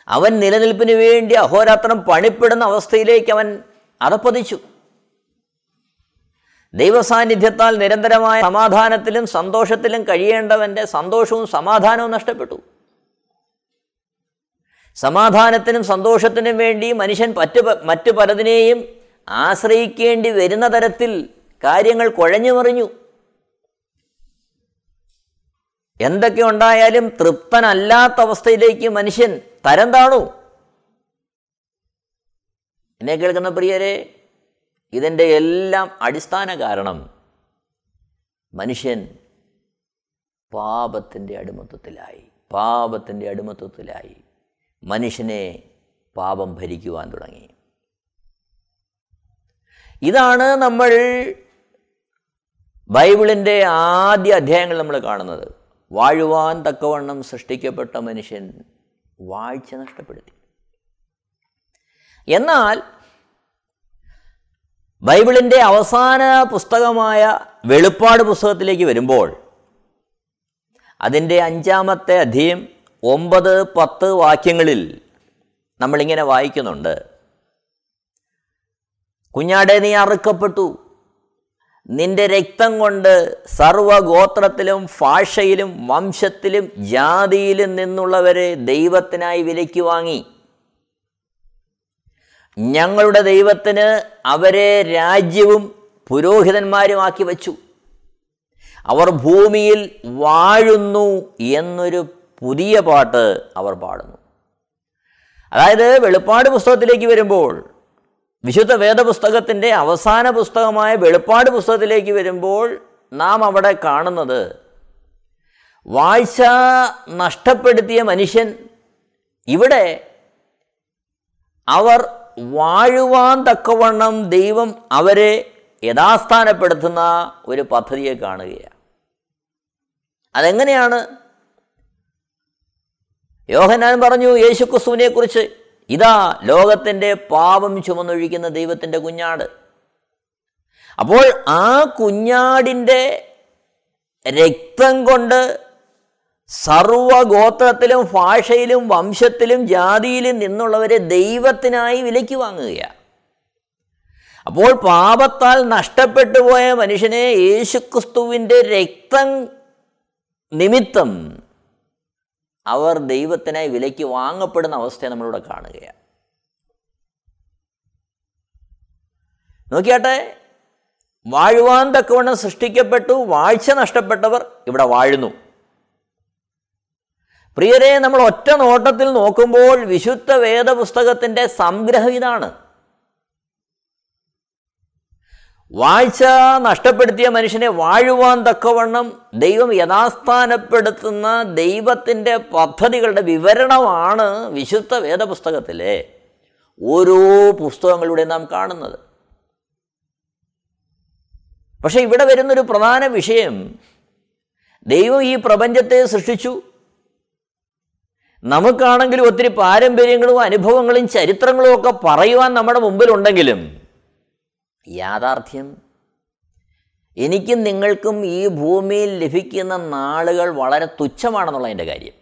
അവൻ നിലനിൽപ്പിന് വേണ്ടി അഹോരാത്രം പണിപ്പെടുന്ന അവസ്ഥയിലേക്ക് അവൻ അതപ്പതിച്ചു ദൈവസാന്നിധ്യത്താൽ നിരന്തരമായ സമാധാനത്തിലും സന്തോഷത്തിലും കഴിയേണ്ടവന്റെ സന്തോഷവും സമാധാനവും നഷ്ടപ്പെട്ടു. സമാധാനത്തിനും സന്തോഷത്തിനും വേണ്ടി മനുഷ്യൻ മറ്റ് മറ്റു പലതിനെയും ആശ്രയിക്കേണ്ടി വരുന്ന തരത്തിൽ കാര്യങ്ങൾ കുഴഞ്ഞു മറിഞ്ഞു എന്തൊക്കെ ഉണ്ടായാലും തൃപ്തനല്ലാത്ത അവസ്ഥയിലേക്ക് മനുഷ്യൻ തരം താണു. എന്നെ കേൾക്കുന്ന പ്രിയരെ ഇതിന്റെ എല്ലാം അടിസ്ഥാന കാരണം മനുഷ്യൻ പാപത്തിന്റെ അടിമത്വത്തിലായി പാപത്തിന്റെ അടിമത്വത്തിലായി മനുഷ്യനെ പാപം ഭരിക്കുവാൻ തുടങ്ങി. ഇതാണ് നമ്മൾ ബൈബിളിന്റെ ആദ്യ അധ്യായങ്ങൾ നമ്മൾ കാണുന്നത്. വാഴുവാൻ തക്കവണ്ണം സൃഷ്ടിക്കപ്പെട്ട മനുഷ്യൻ വാഴ്ച നഷ്ടപ്പെടുത്തി. എന്നാൽ ബൈബിളിന്റെ അവസാന പുസ്തകമായ വെളിപ്പാട് പുസ്തകത്തിലേക്ക് വരുമ്പോൾ അതിന്റെ അഞ്ചാമത്തെ അധ്യയം ഒമ്പത് പത്ത് വാക്യങ്ങളിൽ നമ്മളിങ്ങനെ വായിക്കുന്നുണ്ട്. കുഞ്ഞാടെ നീ അറുക്കപ്പെട്ടു. നിന്റെ രക്തം കൊണ്ട് സർവഗോത്രത്തിലും ഭാഷയിലും വംശത്തിലും ജാതിയിലും നിന്നുള്ളവരെ ദൈവത്തിനായി വിലയ്ക്ക് വാങ്ങി. ഞങ്ങളുടെ ദൈവത്തിന് അവരെ രാജ്യവും പുരോഹിതന്മാരുമാക്കി വച്ചു. അവർ ഭൂമിയിൽ വാഴുന്നു എന്നൊരു പുതിയ പാട്ട് അവർ പാടുന്നു. അതായത് വെളിപ്പാട് പുസ്തകത്തിലേക്ക് വരുമ്പോൾ വിശുദ്ധ വേദപുസ്തകത്തിന്റെ അവസാന പുസ്തകമായ വെളിപ്പാട് പുസ്തകത്തിലേക്ക് വരുമ്പോൾ നാം അവിടെ കാണുന്നത് വാഴ്ച നഷ്ടപ്പെടുത്തിയ മനുഷ്യൻ. ഇവിടെ അവർ വാഴുവാൻ തക്കവണ്ണം ദൈവം അവരെ യഥാസ്ഥാനപ്പെടുത്തുന്ന ഒരു പദ്ധതിയെ കാണുകയാണ്. അതെങ്ങനെയാണ്? യോഹനാൻ പറഞ്ഞു യേശുക്രിസ്തുവിനെ കുറിച്ച് ഇതാ ലോകത്തിന്റെ പാപം ചുമന്നൊഴിക്കുന്ന ദൈവത്തിന്റെ കുഞ്ഞാട്. അപ്പോൾ ആ കുഞ്ഞാടിന്റെ രക്തം കൊണ്ട് സർവഗോത്രത്തിലും ഭാഷയിലും വംശത്തിലും ജാതിയിലും നിന്നുള്ളവരെ ദൈവത്തിനായി വിലയ്ക്ക് വാങ്ങുകയാണ്. അപ്പോൾ പാപത്താൽ നഷ്ടപ്പെട്ടു പോയ മനുഷ്യനെ യേശുക്രിസ്തുവിന്റെ രക്തം നിമിത്തം അവർ ദൈവത്തിനായി വിലയ്ക്ക് വാങ്ങപ്പെടുന്ന അവസ്ഥയെ നമ്മളിവിടെ കാണുകയാണ്. നോക്കിയാട്ടെ വാഴുവാൻ തക്കവണ്ണം സൃഷ്ടിക്കപ്പെട്ടു വാഴ്ച നഷ്ടപ്പെട്ടവർ ഇവിടെ വാഴുന്നു. പ്രിയരെ നമ്മൾ ഒറ്റ നോട്ടത്തിൽ നോക്കുമ്പോൾ വിശുദ്ധ വേദപുസ്തകത്തിന്റെ സംഗ്രഹം ഇതാണ്. വാഴ്ച നഷ്ടപ്പെടുത്തിയ മനുഷ്യനെ വാഴുവാൻ തക്കവണ്ണം ദൈവം യഥാസ്ഥാനപ്പെടുത്തുന്ന ദൈവത്തിന്റെ പദ്ധതികളുടെ വിവരണമാണ് വിശുദ്ധ വേദപുസ്തകത്തിലെ ഓരോ പുസ്തകങ്ങളിലൂടെ നാം കാണുന്നത്. പക്ഷെ ഇവിടെ വരുന്നൊരു പ്രധാന വിഷയം ദൈവം ഈ പ്രപഞ്ചത്തെ സൃഷ്ടിച്ചു. നമുക്കാണെങ്കിലും ഒത്തിരി പാരമ്പര്യങ്ങളും അനുഭവങ്ങളും ചരിത്രങ്ങളും ഒക്കെ പറയുവാൻ നമ്മുടെ മുമ്പിലുണ്ടെങ്കിലും യാഥാർത്ഥ്യം. എനിക്കും നിങ്ങൾക്കും ഈ ഭൂമിയിൽ ലഭിക്കുന്ന നാളുകൾ വളരെ തുച്ഛമാണെന്നുള്ളതിന്റെ കാര്യം.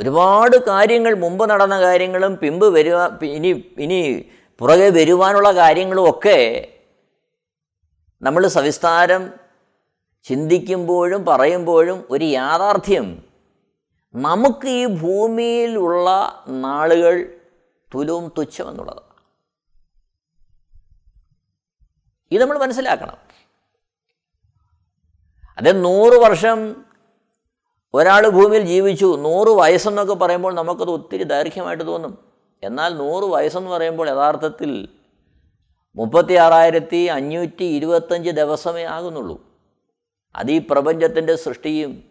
ഒരുപാട് കാര്യങ്ങൾ മുമ്പ് നടന്ന കാര്യങ്ങളും പിമ്പ് വരുവാ ഇനി ഇനി പുറകെ വരുവാനുള്ള കാര്യങ്ങളും ഒക്കെ നമ്മൾ സവിസ്താരം ചിന്തിക്കുമ്പോഴും പറയുമ്പോഴും ഒരു യാഥാർത്ഥ്യം. നമുക്ക് ഈ ഭൂമിയിലുള്ള നാളുകൾ തുലവും തുച്ഛമെന്നുള്ളതാണ് ഇത് നമ്മൾ മനസ്സിലാക്കണം. അത് നൂറ് വർഷം ഒരാൾ ഭൂമിയിൽ ജീവിച്ചു നൂറ് വയസ്സെന്നൊക്കെ പറയുമ്പോൾ നമുക്കത് ഒത്തിരി ദൈർഘ്യമായിട്ട് തോന്നും. എന്നാൽ നൂറ് വയസ്സെന്ന് പറയുമ്പോൾ യഥാർത്ഥത്തിൽ മുപ്പത്തി ആറായിരത്തി അഞ്ഞൂറ്റി ഇരുപത്തഞ്ച് ദിവസമേ ആകുന്നുള്ളൂ. അത് ഈ പ്രപഞ്ചത്തിന്റെ സൃഷ്ടിയും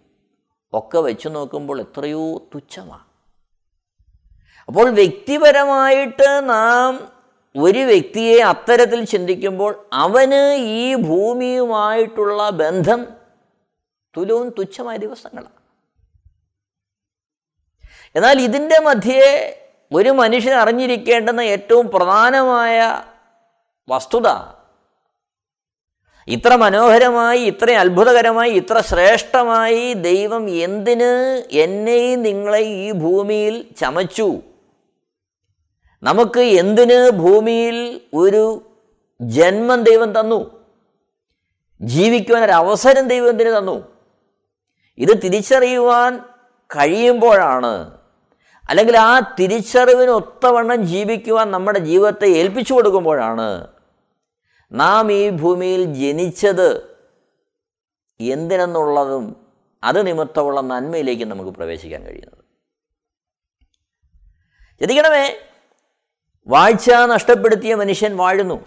ഒക്കെ വെച്ച് നോക്കുമ്പോൾ എത്രയോ തുച്ഛമാണ്. അപ്പോൾ വ്യക്തിപരമായിട്ട് നാം ഒരു വ്യക്തിയെ അത്തരത്തിൽ ചിന്തിക്കുമ്പോൾ അവന് ഈ ഭൂമിയുമായിട്ടുള്ള ബന്ധം തുലവും തുച്ഛമായ ദിവസങ്ങളാണ് എന്നാൽ ഇതിന്റെ മധ്യേ ഒരു മനുഷ്യൻ അറിഞ്ഞിരിക്കേണ്ടുന്ന ഏറ്റവും പ്രധാനമായ വസ്തുത ഇത്ര മനോഹരമായി ഇത്ര അത്ഭുതകരമായി ഇത്ര ശ്രേഷ്ഠമായി ദൈവം എന്തിന് എന്നെയും നിങ്ങളെ ഈ ഭൂമിയിൽ ചമച്ചു നമുക്ക് എന്തിന് ഭൂമിയിൽ ഒരു ജന്മം ദൈവം തന്നു? ജീവിക്കുവാൻ ഒരു അവസരം ദൈവം എന്തിനു തന്നു? ഇത് തിരിച്ചറിയുവാൻ കഴിയുമ്പോഴാണ്. അല്ലെങ്കിൽ ആ തിരിച്ചറിവിന് ഒത്തവണ്ണം ജീവിക്കുവാൻ നമ്മുടെ ജീവിതത്തെ ഏൽപ്പിച്ചു കൊടുക്കുമ്പോഴാണ് നാം ഈ ഭൂമിയിൽ ജനിച്ചത്. എന്തിനെന്നുള്ളതും അത് നിമിത്തമുള്ള നന്മയിലേക്ക് നമുക്ക് പ്രവേശിക്കാൻ കഴിയുന്നത്. ചിന്തിക്കണമേ വാഴ്ച നഷ്ടപ്പെടുത്തിയ മനുഷ്യൻ വാഴുന്നു.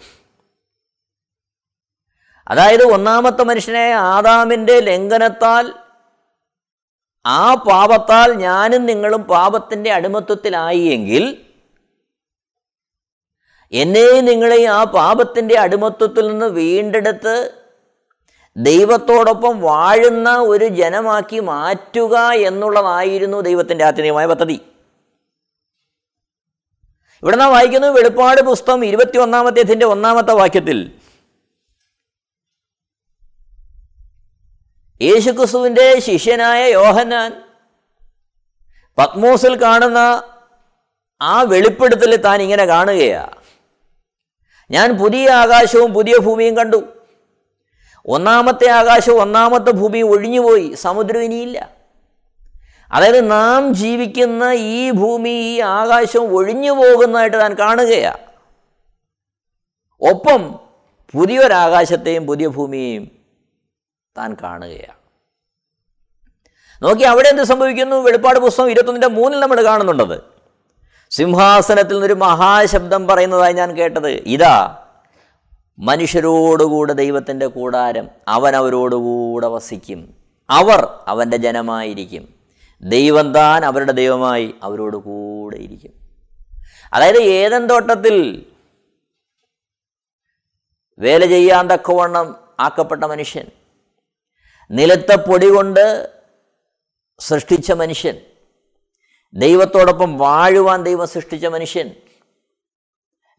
അതായത് ഒന്നാമത്തെ മനുഷ്യനെ ആദാമിന്റെ ലംഘനത്താൽ ആ പാപത്താൽ ഞാനും നിങ്ങളും പാപത്തിന്റെ അടിമത്വത്തിലായി എങ്കിൽ എന്നെയും നിങ്ങളെയും ആ പാപത്തിന്റെ അടിമത്വത്തിൽ നിന്ന് വീണ്ടെടുത്ത് ദൈവത്തോടൊപ്പം വാഴുന്ന ഒരു ജനമാക്കി മാറ്റുക എന്നുള്ളതായിരുന്നു ദൈവത്തിന്റെ ആത്യന്തികമായ പദ്ധതി. ഇവിടെ നാം വായിക്കുന്നു വെളിപ്പാട് പുസ്തകം ഇരുപത്തി ഒന്നാമത്തെ ഇതിന്റെ ഒന്നാമത്തെ വാക്യത്തിൽ. യേശുക്രിസ്തുവിന്റെ ശിഷ്യനായ യോഹന്നാൻ പത്മോസിൽ കാണുന്ന ആ വെളിപ്പെടുത്തൽ താൻ ഇങ്ങനെ കാണുകയാണ് ഞാൻ പുതിയ ആകാശവും പുതിയ ഭൂമിയും കണ്ടു. ഒന്നാമത്തെ ആകാശവും ഒന്നാമത്തെ ഭൂമിയും ഒഴിഞ്ഞുപോയി. സമുദ്രം ഇനിയില്ല. അതായത് നാം ജീവിക്കുന്ന ഈ ഭൂമി ഈ ആകാശം ഒഴിഞ്ഞു പോകുന്നതായിട്ട് താൻ കാണുകയാണ് ഒപ്പം പുതിയൊരാകാശത്തെയും പുതിയ ഭൂമിയെയും താൻ കാണുകയാണ് നോക്കി അവിടെ എന്ത് സംഭവിക്കുന്നു? വെളിപ്പാട് പുസ്തകം ഇരുപത്തൊന്നിന്റെ മൂന്നിൽ നമ്മൾ കാണുന്നുണ്ടത്. സിംഹാസനത്തിൽ നിന്നൊരു മഹാശബ്ദം പറയുന്നതായി ഞാൻ കേട്ടത്. ഇതാ മനുഷ്യരോടുകൂടെ ദൈവത്തിന്റെ കൂടാരം അവൻ അവരോടുകൂടെ വസിക്കും. അവർ അവന്റെ ജനമായിരിക്കും. ദൈവം താൻ അവരുടെ ദൈവമായി അവരോട് കൂടെ ഇരിക്കും. അതായത് ഏതൻ തോട്ടത്തിൽ വേല ചെയ്യാൻ തക്കവണ്ണം ആക്കപ്പെട്ട മനുഷ്യൻ നിലത്തെ പൊടി കൊണ്ട് സൃഷ്ടിച്ച മനുഷ്യൻ ദൈവത്തോടൊപ്പം വാഴുവാൻ ദൈവം സൃഷ്ടിച്ച മനുഷ്യൻ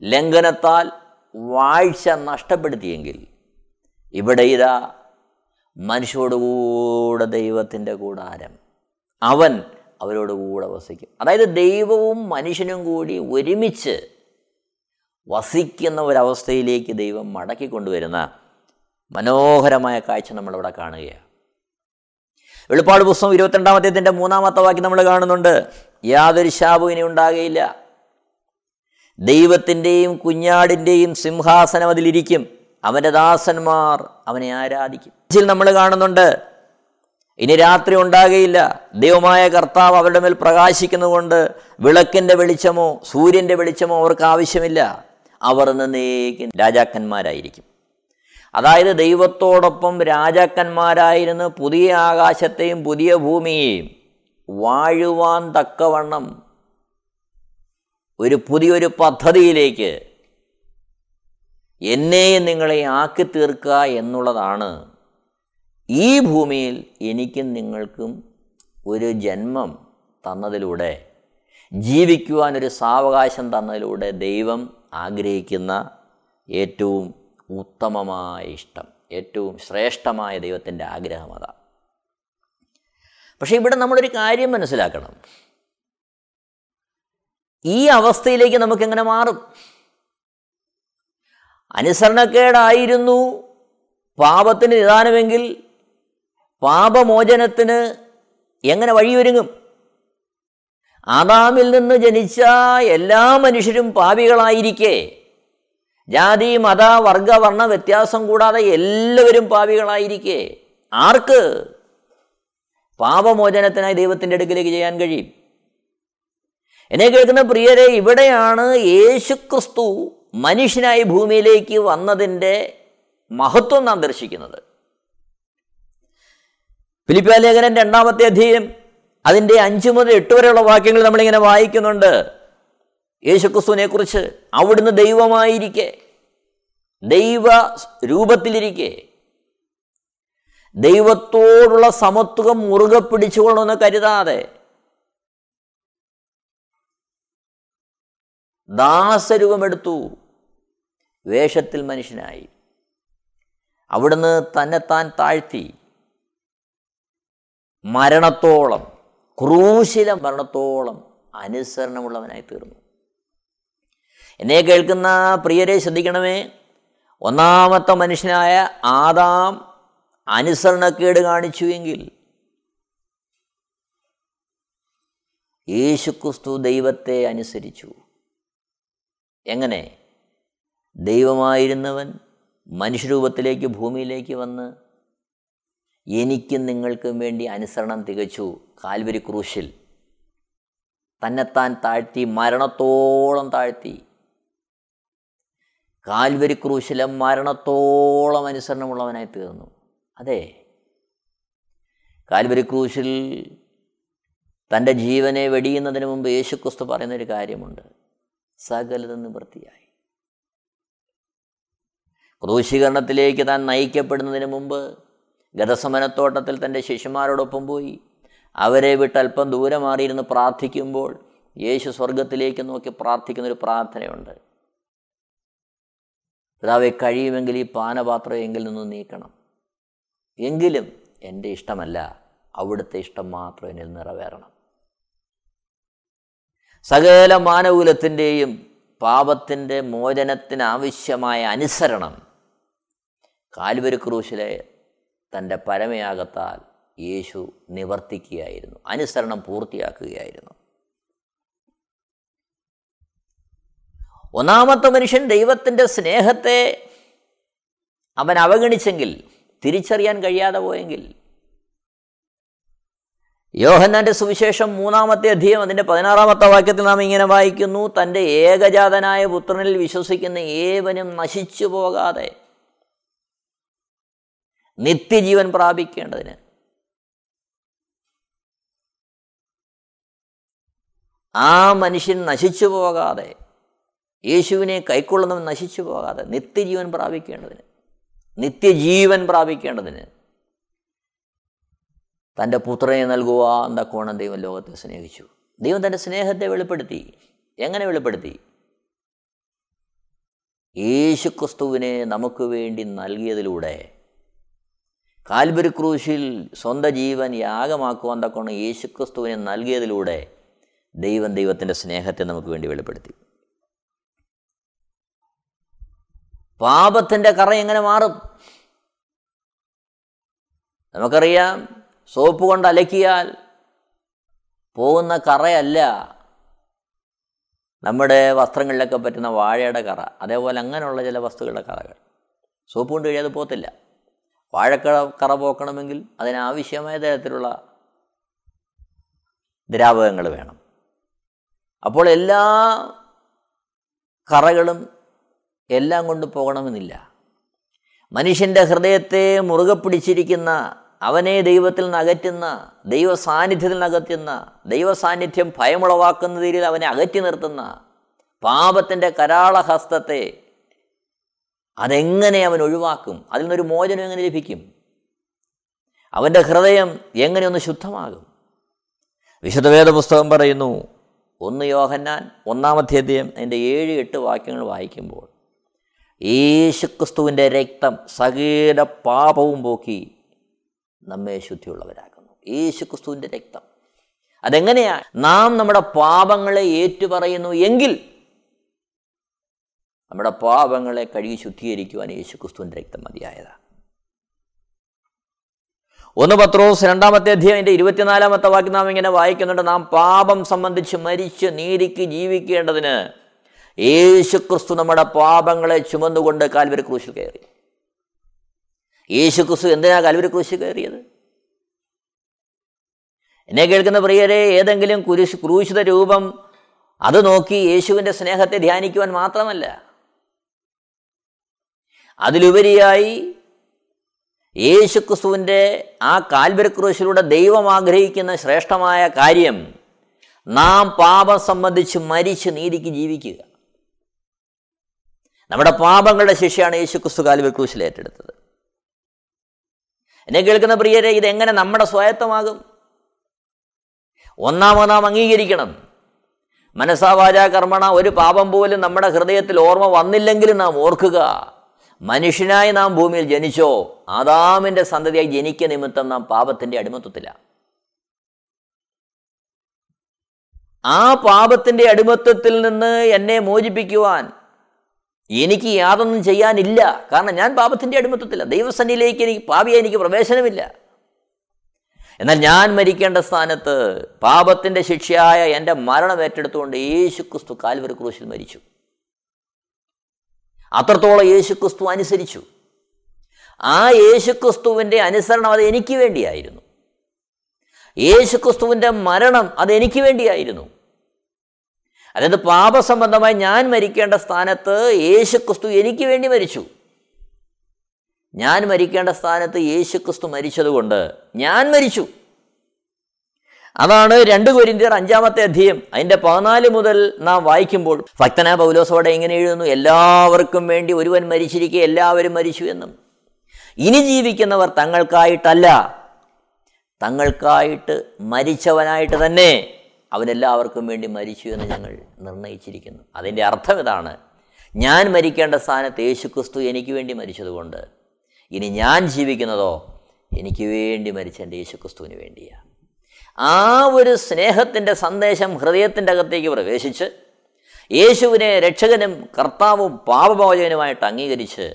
ലംഘനത്താൽ വാഴ്ച നഷ്ടപ്പെടുത്തിയെങ്കിൽ ഇവിടെ ഇതാ മനുഷ്യരോടുകൂടെ ദൈവത്തിന്റെ കൂടാരം. അവൻ അവരോട് കൂടെ വസിക്കും. അതായത് ദൈവവും മനുഷ്യനും കൂടി ഒരുമിച്ച് വസിക്കുന്ന ഒരവസ്ഥയിലേക്ക് ദൈവം മടക്കി കൊണ്ടുവരുന്ന മനോഹരമായ കാഴ്ച നമ്മളിവിടെ കാണുകയാണ്. വെളിപ്പാട് പുസ്തകം ഇരുപത്തിരണ്ടാമത്തേതിന്റെ മൂന്നാമത്തെ വാക്യം നമ്മൾ കാണുന്നുണ്ട്. യാതൊരു ശാപവും ഇനി ഉണ്ടാകുകയില്ല ദൈവത്തിന്റെയും കുഞ്ഞാടിന്റെയും സിംഹാസനം അതിലിരിക്കും. അവന്റെ ദാസന്മാർ അവനെ ആരാധിക്കും. നമ്മൾ കാണുന്നുണ്ട് ഇനി രാത്രി ഉണ്ടാകുകയില്ല ദൈവമായ കർത്താവ് അവരുടെ മേൽ പ്രകാശിക്കുന്നതുകൊണ്ട് വിളക്കിന്റെ വെളിച്ചമോ സൂര്യന്റെ വെളിച്ചമോ അവർക്ക് ആവശ്യമില്ല. അവർ എന്നേക്കും രാജാക്കന്മാരായിരിക്കും. അതായത് ദൈവത്തോടൊപ്പം രാജാക്കന്മാരായിരുന്ന് പുതിയ ആകാശത്തെയും പുതിയ ഭൂമിയെയും വാഴുവാൻ തക്കവണ്ണം ഒരു പുതിയൊരു പദ്ധതിയിലേക്ക് എന്നെയും നിങ്ങളെ ആക്കി തീർക്കുക എന്നുള്ളതാണ് ഈ ഭൂമിയിൽ എനിക്കും നിങ്ങൾക്കും ഒരു ജന്മം തന്നതിലൂടെ ജീവിക്കുവാനൊരു സാവകാശം തന്നതിലൂടെ ദൈവം ആഗ്രഹിക്കുന്ന ഏറ്റവും ഉത്തമമായ ഇഷ്ടം ഏറ്റവും ശ്രേഷ്ഠമായ ദൈവത്തിന്റെ ആഗ്രഹം അതാ. പക്ഷേ ഇവിടെ നമ്മളൊരു കാര്യം മനസ്സിലാക്കണം. ഈ അവസ്ഥയിലേക്ക് നമുക്കെങ്ങനെ മാറും? അനുസരണക്കേടായിരുന്നു പാപത്തിന് നിദാനമെങ്കിൽ പാപമോചനത്തിന് എങ്ങനെ വഴിയൊരുങ്ങും? ആദാമിൽ നിന്ന് ജനിച്ച എല്ലാ മനുഷ്യരും പാപികളായിരിക്കെ. ജാതി മത വർഗ വർണ വ്യത്യാസം കൂടാതെ എല്ലാവരും പാപികളായിരിക്കെ. ആർക്ക്? പാപമോചനത്തിനായി ദൈവത്തിന്റെ അടുക്കിലേക്ക് ചെയ്യാൻ കഴിയും. എന്നെ കേൾക്കുന്ന പ്രിയരെ ഇവിടെയാണ് യേശുക്രിസ്തു മനുഷ്യനായി ഭൂമിയിലേക്ക് വന്നതിന്റെ മഹത്വം നാം ദർശിക്കുന്നത്. ഫിലിപ്പിയ ലേഖനം രണ്ടാമത്തെ അധ്യയം അതിന്റെ അഞ്ച് മുതൽ എട്ട് വരെയുള്ള വാക്യങ്ങൾ നമ്മളിങ്ങനെ വായിക്കുന്നുണ്ട്. യേശുക്രിസ്തുവിനെ കുറിച്ച് അവിടുന്ന് ദൈവമായിരിക്കെ ദൈവ രൂപത്തിലിരിക്കെ ദൈവത്തോടുള്ള സമത്വം മുറുകെ പിടിച്ചുകൊള്ളണമെന്ന് കരുതാതെ ദാസരൂപമെടുത്തു വേഷത്തിൽ മനുഷ്യനായി. അവിടുന്ന് തന്നെത്താൻ താഴ്ത്തി. മരണത്തോളം ക്രൂശില മരണത്തോളം അനുസരണമുള്ളവനായി തീർന്നു. എന്നെ കേൾക്കുന്ന പ്രിയരെ ശ്രദ്ധിക്കണമേ ഒന്നാമത്തെ മനുഷ്യനായ ആദാം അനുസരണക്കേട് കാണിച്ചുവെങ്കിൽ യേശുക്രിസ്തു ദൈവത്തെ അനുസരിച്ചു. എങ്ങനെ? ദൈവമായിരുന്നവൻ മനുഷ്യരൂപത്തിലേക്ക് ഭൂമിയിലേക്ക് വന്ന് എനിക്കും നിങ്ങൾക്കും വേണ്ടി അനുസരണം തികച്ചു കാൽവരി ക്രൂശിൽ. തന്നെത്താൻ താഴ്ത്തി മരണത്തോളം താഴ്ത്തി. കാൽവരി ക്രൂശിലെ മരണത്തോളം അനുസരണമുള്ളവനായി തീർന്നു. അതെ. കാൽവരി ക്രൂശിൽ തന്റെ ജീവനെ വെടിയുന്നതിന് മുമ്പ് യേശുക്രിസ്തു പറയുന്നൊരു കാര്യമുണ്ട്. സകലത നിവൃത്തിയായി. ക്രൂശീകരണത്തിലേക്ക് താൻ നയിക്കപ്പെടുന്നതിന് മുമ്പ് ഗതസമനത്തോട്ടത്തിൽ തന്റെ ശിഷ്യന്മാരോടൊപ്പം പോയി. അവരെ വിട്ട് അല്പം ദൂരെ മാറിയിരുന്ന് പ്രാർത്ഥിക്കുമ്പോൾ യേശു സ്വർഗത്തിലേക്ക് നോക്കി പ്രാർത്ഥിക്കുന്ന ഒരു പ്രാർത്ഥനയുണ്ട്. പിതാവെ കഴിയുമെങ്കിൽ ഈ പാനപാത്രം എങ്കിൽ നിന്ന് നീക്കണം. എങ്കിലും എന്റെ ഇഷ്ടമല്ല. അവിടുത്തെ ഇഷ്ടം മാത്രം എന്നിൽ നിറവേറണം. സകല മാനകുലത്തിന്റെയും പാപത്തിന്റെ മോചനത്തിനാവശ്യമായ അനുസരണം കാൽവരി ക്രൂശിലെ തന്റെ പരമയാകത്താൽ യേശു നിവർത്തിക്കുകയായിരുന്നു. അനുസരണം പൂർത്തിയാക്കുകയായിരുന്നു. ഒന്നാമത്തെ മനുഷ്യൻ ദൈവത്തിന്റെ സ്നേഹത്തെ അവൻ അവഗണിച്ചെങ്കിൽ തിരിച്ചറിയാൻ കഴിയാതെ പോയെങ്കിൽ. യോഹന്നാന്റെ സുവിശേഷം മൂന്നാമത്തെ അധ്യയം അതിന്റെ പതിനാറാമത്തെ വാക്യത്തിൽ നാം ഇങ്ങനെ വായിക്കുന്നു തന്റെ ഏകജാതനായ പുത്രനിൽ വിശ്വസിക്കുന്ന ഏവനും നശിച്ചു പോകാതെ നിത്യജീവൻ പ്രാപിക്കേണ്ടതിന്. ആ മനുഷ്യൻ നശിച്ചു പോകാതെ യേശുവിനെ കൈക്കൊള്ളുന്നവൻ നശിച്ചു പോകാതെ നിത്യജീവൻ പ്രാപിക്കേണ്ടതിന് നിത്യജീവൻ പ്രാപിക്കേണ്ടതിന് തന്റെ പുത്രനെ നൽകുവാൻ തക്കോണം ദൈവം ലോകത്തെ സ്നേഹിച്ചു. ദൈവം തന്റെ സ്നേഹത്തെ വെളിപ്പെടുത്തി. എങ്ങനെ വെളിപ്പെടുത്തി? യേശുക്രിസ്തുവിനെ നമുക്ക് വേണ്ടി നൽകിയതിലൂടെ കാൽബരി ക്രൂശിൽ സ്വന്തം ജീവൻ യാഗമാക്കുവാൻ തക്കോണം യേശുക്രിസ്തുവിനെ നൽകിയതിലൂടെ ദൈവം ദൈവത്തിന്റെ സ്നേഹത്തെ നമുക്ക് വേണ്ടി വെളിപ്പെടുത്തി. പാപത്തിന്റെ കറ എങ്ങനെ മാറും? നമുക്കറിയാം സോപ്പ് കൊണ്ട് അലക്കിയാൽ പോകുന്ന കറയല്ല. നമ്മുടെ വസ്ത്രങ്ങളിലൊക്കെ പറ്റുന്ന വാഴയുടെ കറ അതേപോലെ അങ്ങനെയുള്ള ചില വസ്തുക്കളുടെ കറകൾ. സോപ്പ് കൊണ്ട് കഴിയാതെ പോകത്തില്ല. വാഴക്കറ കറ പോക്കണമെങ്കിൽ അതിനാവശ്യമായ തരത്തിലുള്ള ദ്രാവകങ്ങൾ വേണം. അപ്പോൾ എല്ലാ കറകളും എല്ലാം കൊണ്ട് പോകണമെന്നില്ല. മനുഷ്യന്റെ ഹൃദയത്തെ മുറുകെ പിടിച്ചിരിക്കുന്ന അവനെ ദൈവത്തിൽ നിന്ന് അകറ്റുന്ന ദൈവ സാന്നിധ്യത്തിൽ നിന്ന് ദൈവ സാന്നിധ്യം ഭയമുളവാക്കുന്ന രീതിയിൽ അവനെ അകറ്റി നിർത്തുന്ന പാപത്തിന്റെ കരാളഹസ്തത്തെ അതെങ്ങനെ അവൻ ഒഴിവാക്കും? അതിൽ നിന്നൊരു മോചനം എങ്ങനെ ലഭിക്കും? അവന്റെ ഹൃദയം എങ്ങനെ ഒന്ന് ശുദ്ധമാകും? വിശുദ്ധവേദ പുസ്തകം പറയുന്നു ഒന്ന് യോഹന്നാൻ ഒന്നാമത്തെ അധ്യയം അതിന്റെ ഏഴ് എട്ട് വാക്യങ്ങൾ വായിക്കുമ്പോൾ യേശുക്രിസ്തുവിന്റെ രക്തം സകല പാപവും പോക്കി നമ്മെ ശുദ്ധിയുള്ളവരാക്കുന്നു. യേശുക്രിസ്തുവിന്റെ രക്തം. അതെങ്ങനെയാണ് നാം നമ്മുടെ പാപങ്ങളെ ഏറ്റുപറയുന്നു എങ്കിൽ നമ്മുടെ പാപങ്ങളെ കഴുകി ശുദ്ധീകരിക്കുവാൻ യേശു ക്രിസ്തുവിന്റെ രക്തം മതിയായതാണ് ഒന്ന് പത്രോസ് രണ്ടാമത്തെ അധ്യായന്റെ ഇരുപത്തിനാലാമത്തെ വാക്യം നാം ഇങ്ങനെ വായിക്കുന്നുണ്ട്. നാം പാപം സംബന്ധിച്ച് മരിച്ച് നീതിക്ക് ജീവിക്കേണ്ടതിന് യേശു ക്രിസ്തു നമ്മുടെ പാപങ്ങളെ ചുമന്നുകൊണ്ട് കാൽവരി ക്രൂശിൽ കയറി. യേശു ക്രിസ്തു എന്തിനാ കാൽവരി ക്രൂശിൽ കയറിയത്? എന്നെ കേൾക്കുന്ന പ്രിയരെ ഏതെങ്കിലും കുരിശ് ക്രൂശിത രൂപം അത് നോക്കി യേശുവിന്റെ സ്നേഹത്തെ ധ്യാനിക്കുവാൻ മാത്രമല്ല അതിലുപരിയായി യേശുക്രിസ്തുവിന്റെ ആ കാൽവരക്രൂശിലൂടെ ദൈവം ആഗ്രഹിക്കുന്ന ശ്രേഷ്ഠമായ കാര്യം നാം പാപം സംബന്ധിച്ച് മരിച്ച് നീതിക്ക് ജീവിക്കുക. നമ്മുടെ പാപങ്ങളുടെ ശിക്ഷയാണ് യേശുക്രിസ്തു കാൽവരക്രൂശിൽ ഏറ്റെടുത്തത്. എന്നെ കേൾക്കുന്ന പ്രിയരെ ഇതെങ്ങനെ നമ്മുടെ സ്വായത്തമാകും? ഒന്നാമത് നാം അംഗീകരിക്കണം. മനസ്സാവാച കർമ്മണ ഒരു പാപം പോലും നമ്മുടെ ഹൃദയത്തിൽ ഓർമ്മ വന്നില്ലെങ്കിലും നാം ഓർക്കുക. മനുഷ്യനായി നാം ഭൂമിയിൽ ജനിച്ചോ ആദാമിന്റെ സന്തതിയായി ജനിക്ക നിമിത്തം നാം പാപത്തിന്റെ അടിമത്വത്തിലാണ് ആ പാപത്തിന്റെ അടിമത്വത്തിൽ നിന്ന് എന്നെ മോചിപ്പിക്കുവാൻ എനിക്ക് യാതൊന്നും ചെയ്യാനില്ല. കാരണം ഞാൻ പാപത്തിന്റെ അടിമത്വത്തില്ല ദൈവസന്നിധിയിലേക്ക് എനിക്ക് പാപിയെ എനിക്ക് പ്രവേശനമില്ല. എന്നാൽ ഞാൻ മരിക്കേണ്ട സ്ഥാനത്ത് പാപത്തിന്റെ ശിക്ഷയായ എന്റെ മരണം ഏറ്റെടുത്തുകൊണ്ട് യേശു ക്രിസ്തു കാൽവരി ക്രൂശിൽ മരിച്ചു. അത്രത്തോളം യേശുക്രിസ്തു അനുസരിച്ചു. ആ യേശുക്രിസ്തുവിന്റെ അനുസരണം അത് എനിക്ക് വേണ്ടിയായിരുന്നു. യേശുക്രിസ്തുവിന്റെ മരണം അത് എനിക്ക് വേണ്ടിയായിരുന്നു. അതായത് പാപസംബന്ധമായി ഞാൻ മരിക്കേണ്ട സ്ഥാനത്ത് യേശുക്രിസ്തു എനിക്ക് വേണ്ടി മരിച്ചു. ഞാൻ മരിക്കേണ്ട സ്ഥാനത്ത് യേശുക്രിസ്തു മരിച്ചതുകൊണ്ട് ഞാൻ മരിച്ചു. അതാണ് രണ്ട് കൊരിന്തിയർ അഞ്ചാമത്തെ അധ്യയം. അതിന്റെ പതിനാല് മുതൽ നാം വായിക്കുമ്പോൾ ഭക്തന പൗലോസോടെ എങ്ങനെ എഴുതുന്നു എല്ലാവർക്കും വേണ്ടി ഒരുവൻ മരിച്ചിരിക്കെ എല്ലാവരും മരിച്ചു എന്നും. ഇനി ജീവിക്കുന്നവർ തങ്ങൾക്കായിട്ടല്ല തങ്ങൾക്കായിട്ട് മരിച്ചവനായിട്ട് തന്നെ അവനെല്ലാവർക്കും വേണ്ടി മരിച്ചു എന്ന് ഞങ്ങൾ നിർണയിച്ചിരിക്കുന്നു. അതിന്റെ അർത്ഥം ഇതാണ് ഞാൻ മരിക്കേണ്ട സ്ഥാനത്ത് യേശു ക്രിസ്തു എനിക്ക് വേണ്ടി മരിച്ചതുകൊണ്ട് ഇനി ഞാൻ ജീവിക്കുന്നതോ എനിക്ക് വേണ്ടി മരിച്ച എന്റെ യേശു ക്രിസ്തുവിന് വേണ്ടിയാണ്. ആ ഒരു സ്നേഹത്തിന്റെ സന്ദേശം ഹൃദയത്തിന്റെ അകത്തേക്ക് പ്രവേശിച്ച് യേശുവിനെ രക്ഷകനും കർത്താവും പാപമോചകനുമായിട്ട് അംഗീകരിച്ച്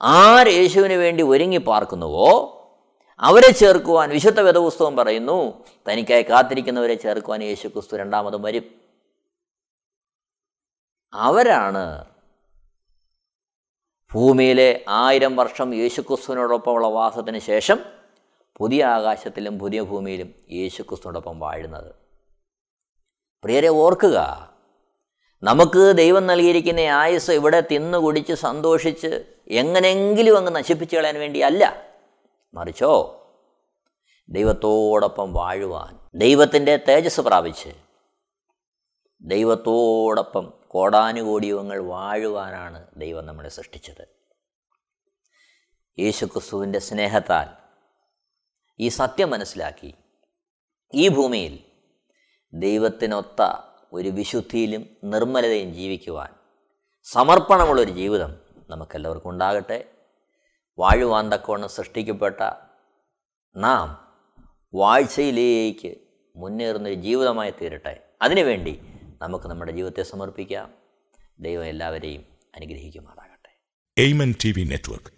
ആര് യേശുവിന് വേണ്ടി ഒരുങ്ങി പാർക്കുന്നുവോ അവരെ ചേർക്കുവാൻ വിശുദ്ധ വേദപുസ്തകം പറയുന്നു തനിക്കായി കാത്തിരിക്കുന്നവരെ ചേർക്കുവാൻ യേശു ക്രിസ്തു രണ്ടാമത് വരും. അവരാണ് ഭൂമിയിലെ ആയിരം വർഷം യേശുക്രിസ്തുവിനോടൊപ്പമുള്ള വാസത്തിന് ശേഷം പുതിയ ആകാശത്തിലും പുതിയ ഭൂമിയിലും യേശുക്രിസ്തുവിനോടൊപ്പം വാഴുന്നത്. പ്രിയരെ ഓർക്കുക നമുക്ക് ദൈവം നൽകിയിരിക്കുന്ന ആയുസ് ഇവിടെ തിന്നു കുടിച്ച് സന്തോഷിച്ച് എങ്ങനെങ്കിലും അങ്ങ് നശിപ്പിച്ചു കളയാൻ വേണ്ടിയല്ല. മറിച്ചോ ദൈവത്തോടൊപ്പം വാഴുവാൻ ദൈവത്തിന്റെ തേജസ് പ്രാപിച്ച് ദൈവത്തോടൊപ്പം കോടാനുകോടിയുവങ്ങൾ വാഴുവാനാണ് ദൈവം നമ്മളെ സൃഷ്ടിച്ചത്. യേശുക്രിസ്തുവിന്റെ സ്നേഹത്താൽ ഈ സത്യം മനസ്സിലാക്കി. ഈ ഭൂമിയിൽ ദൈവത്തിനൊത്ത ഒരു വിശുദ്ധിയിലും നിർമ്മലതയും ജീവിക്കുവാൻ സമർപ്പണമുള്ളൊരു ജീവിതം നമുക്കെല്ലാവർക്കും ഉണ്ടാകട്ടെ. വാഴുവാൻ തക്കവണ്ണം സൃഷ്ടിക്കപ്പെട്ട നാം വാഴ്ചയിലേക്ക് മുന്നേറുന്നൊരു ജീവിതമായി തീരട്ടെ. അതിനുവേണ്ടി നമുക്ക് നമ്മുടെ ജീവിതത്തെ സമർപ്പിക്കാം. ദൈവം എല്ലാവരെയും അനുഗ്രഹിക്കുമാറാകട്ടെ. Amen T V network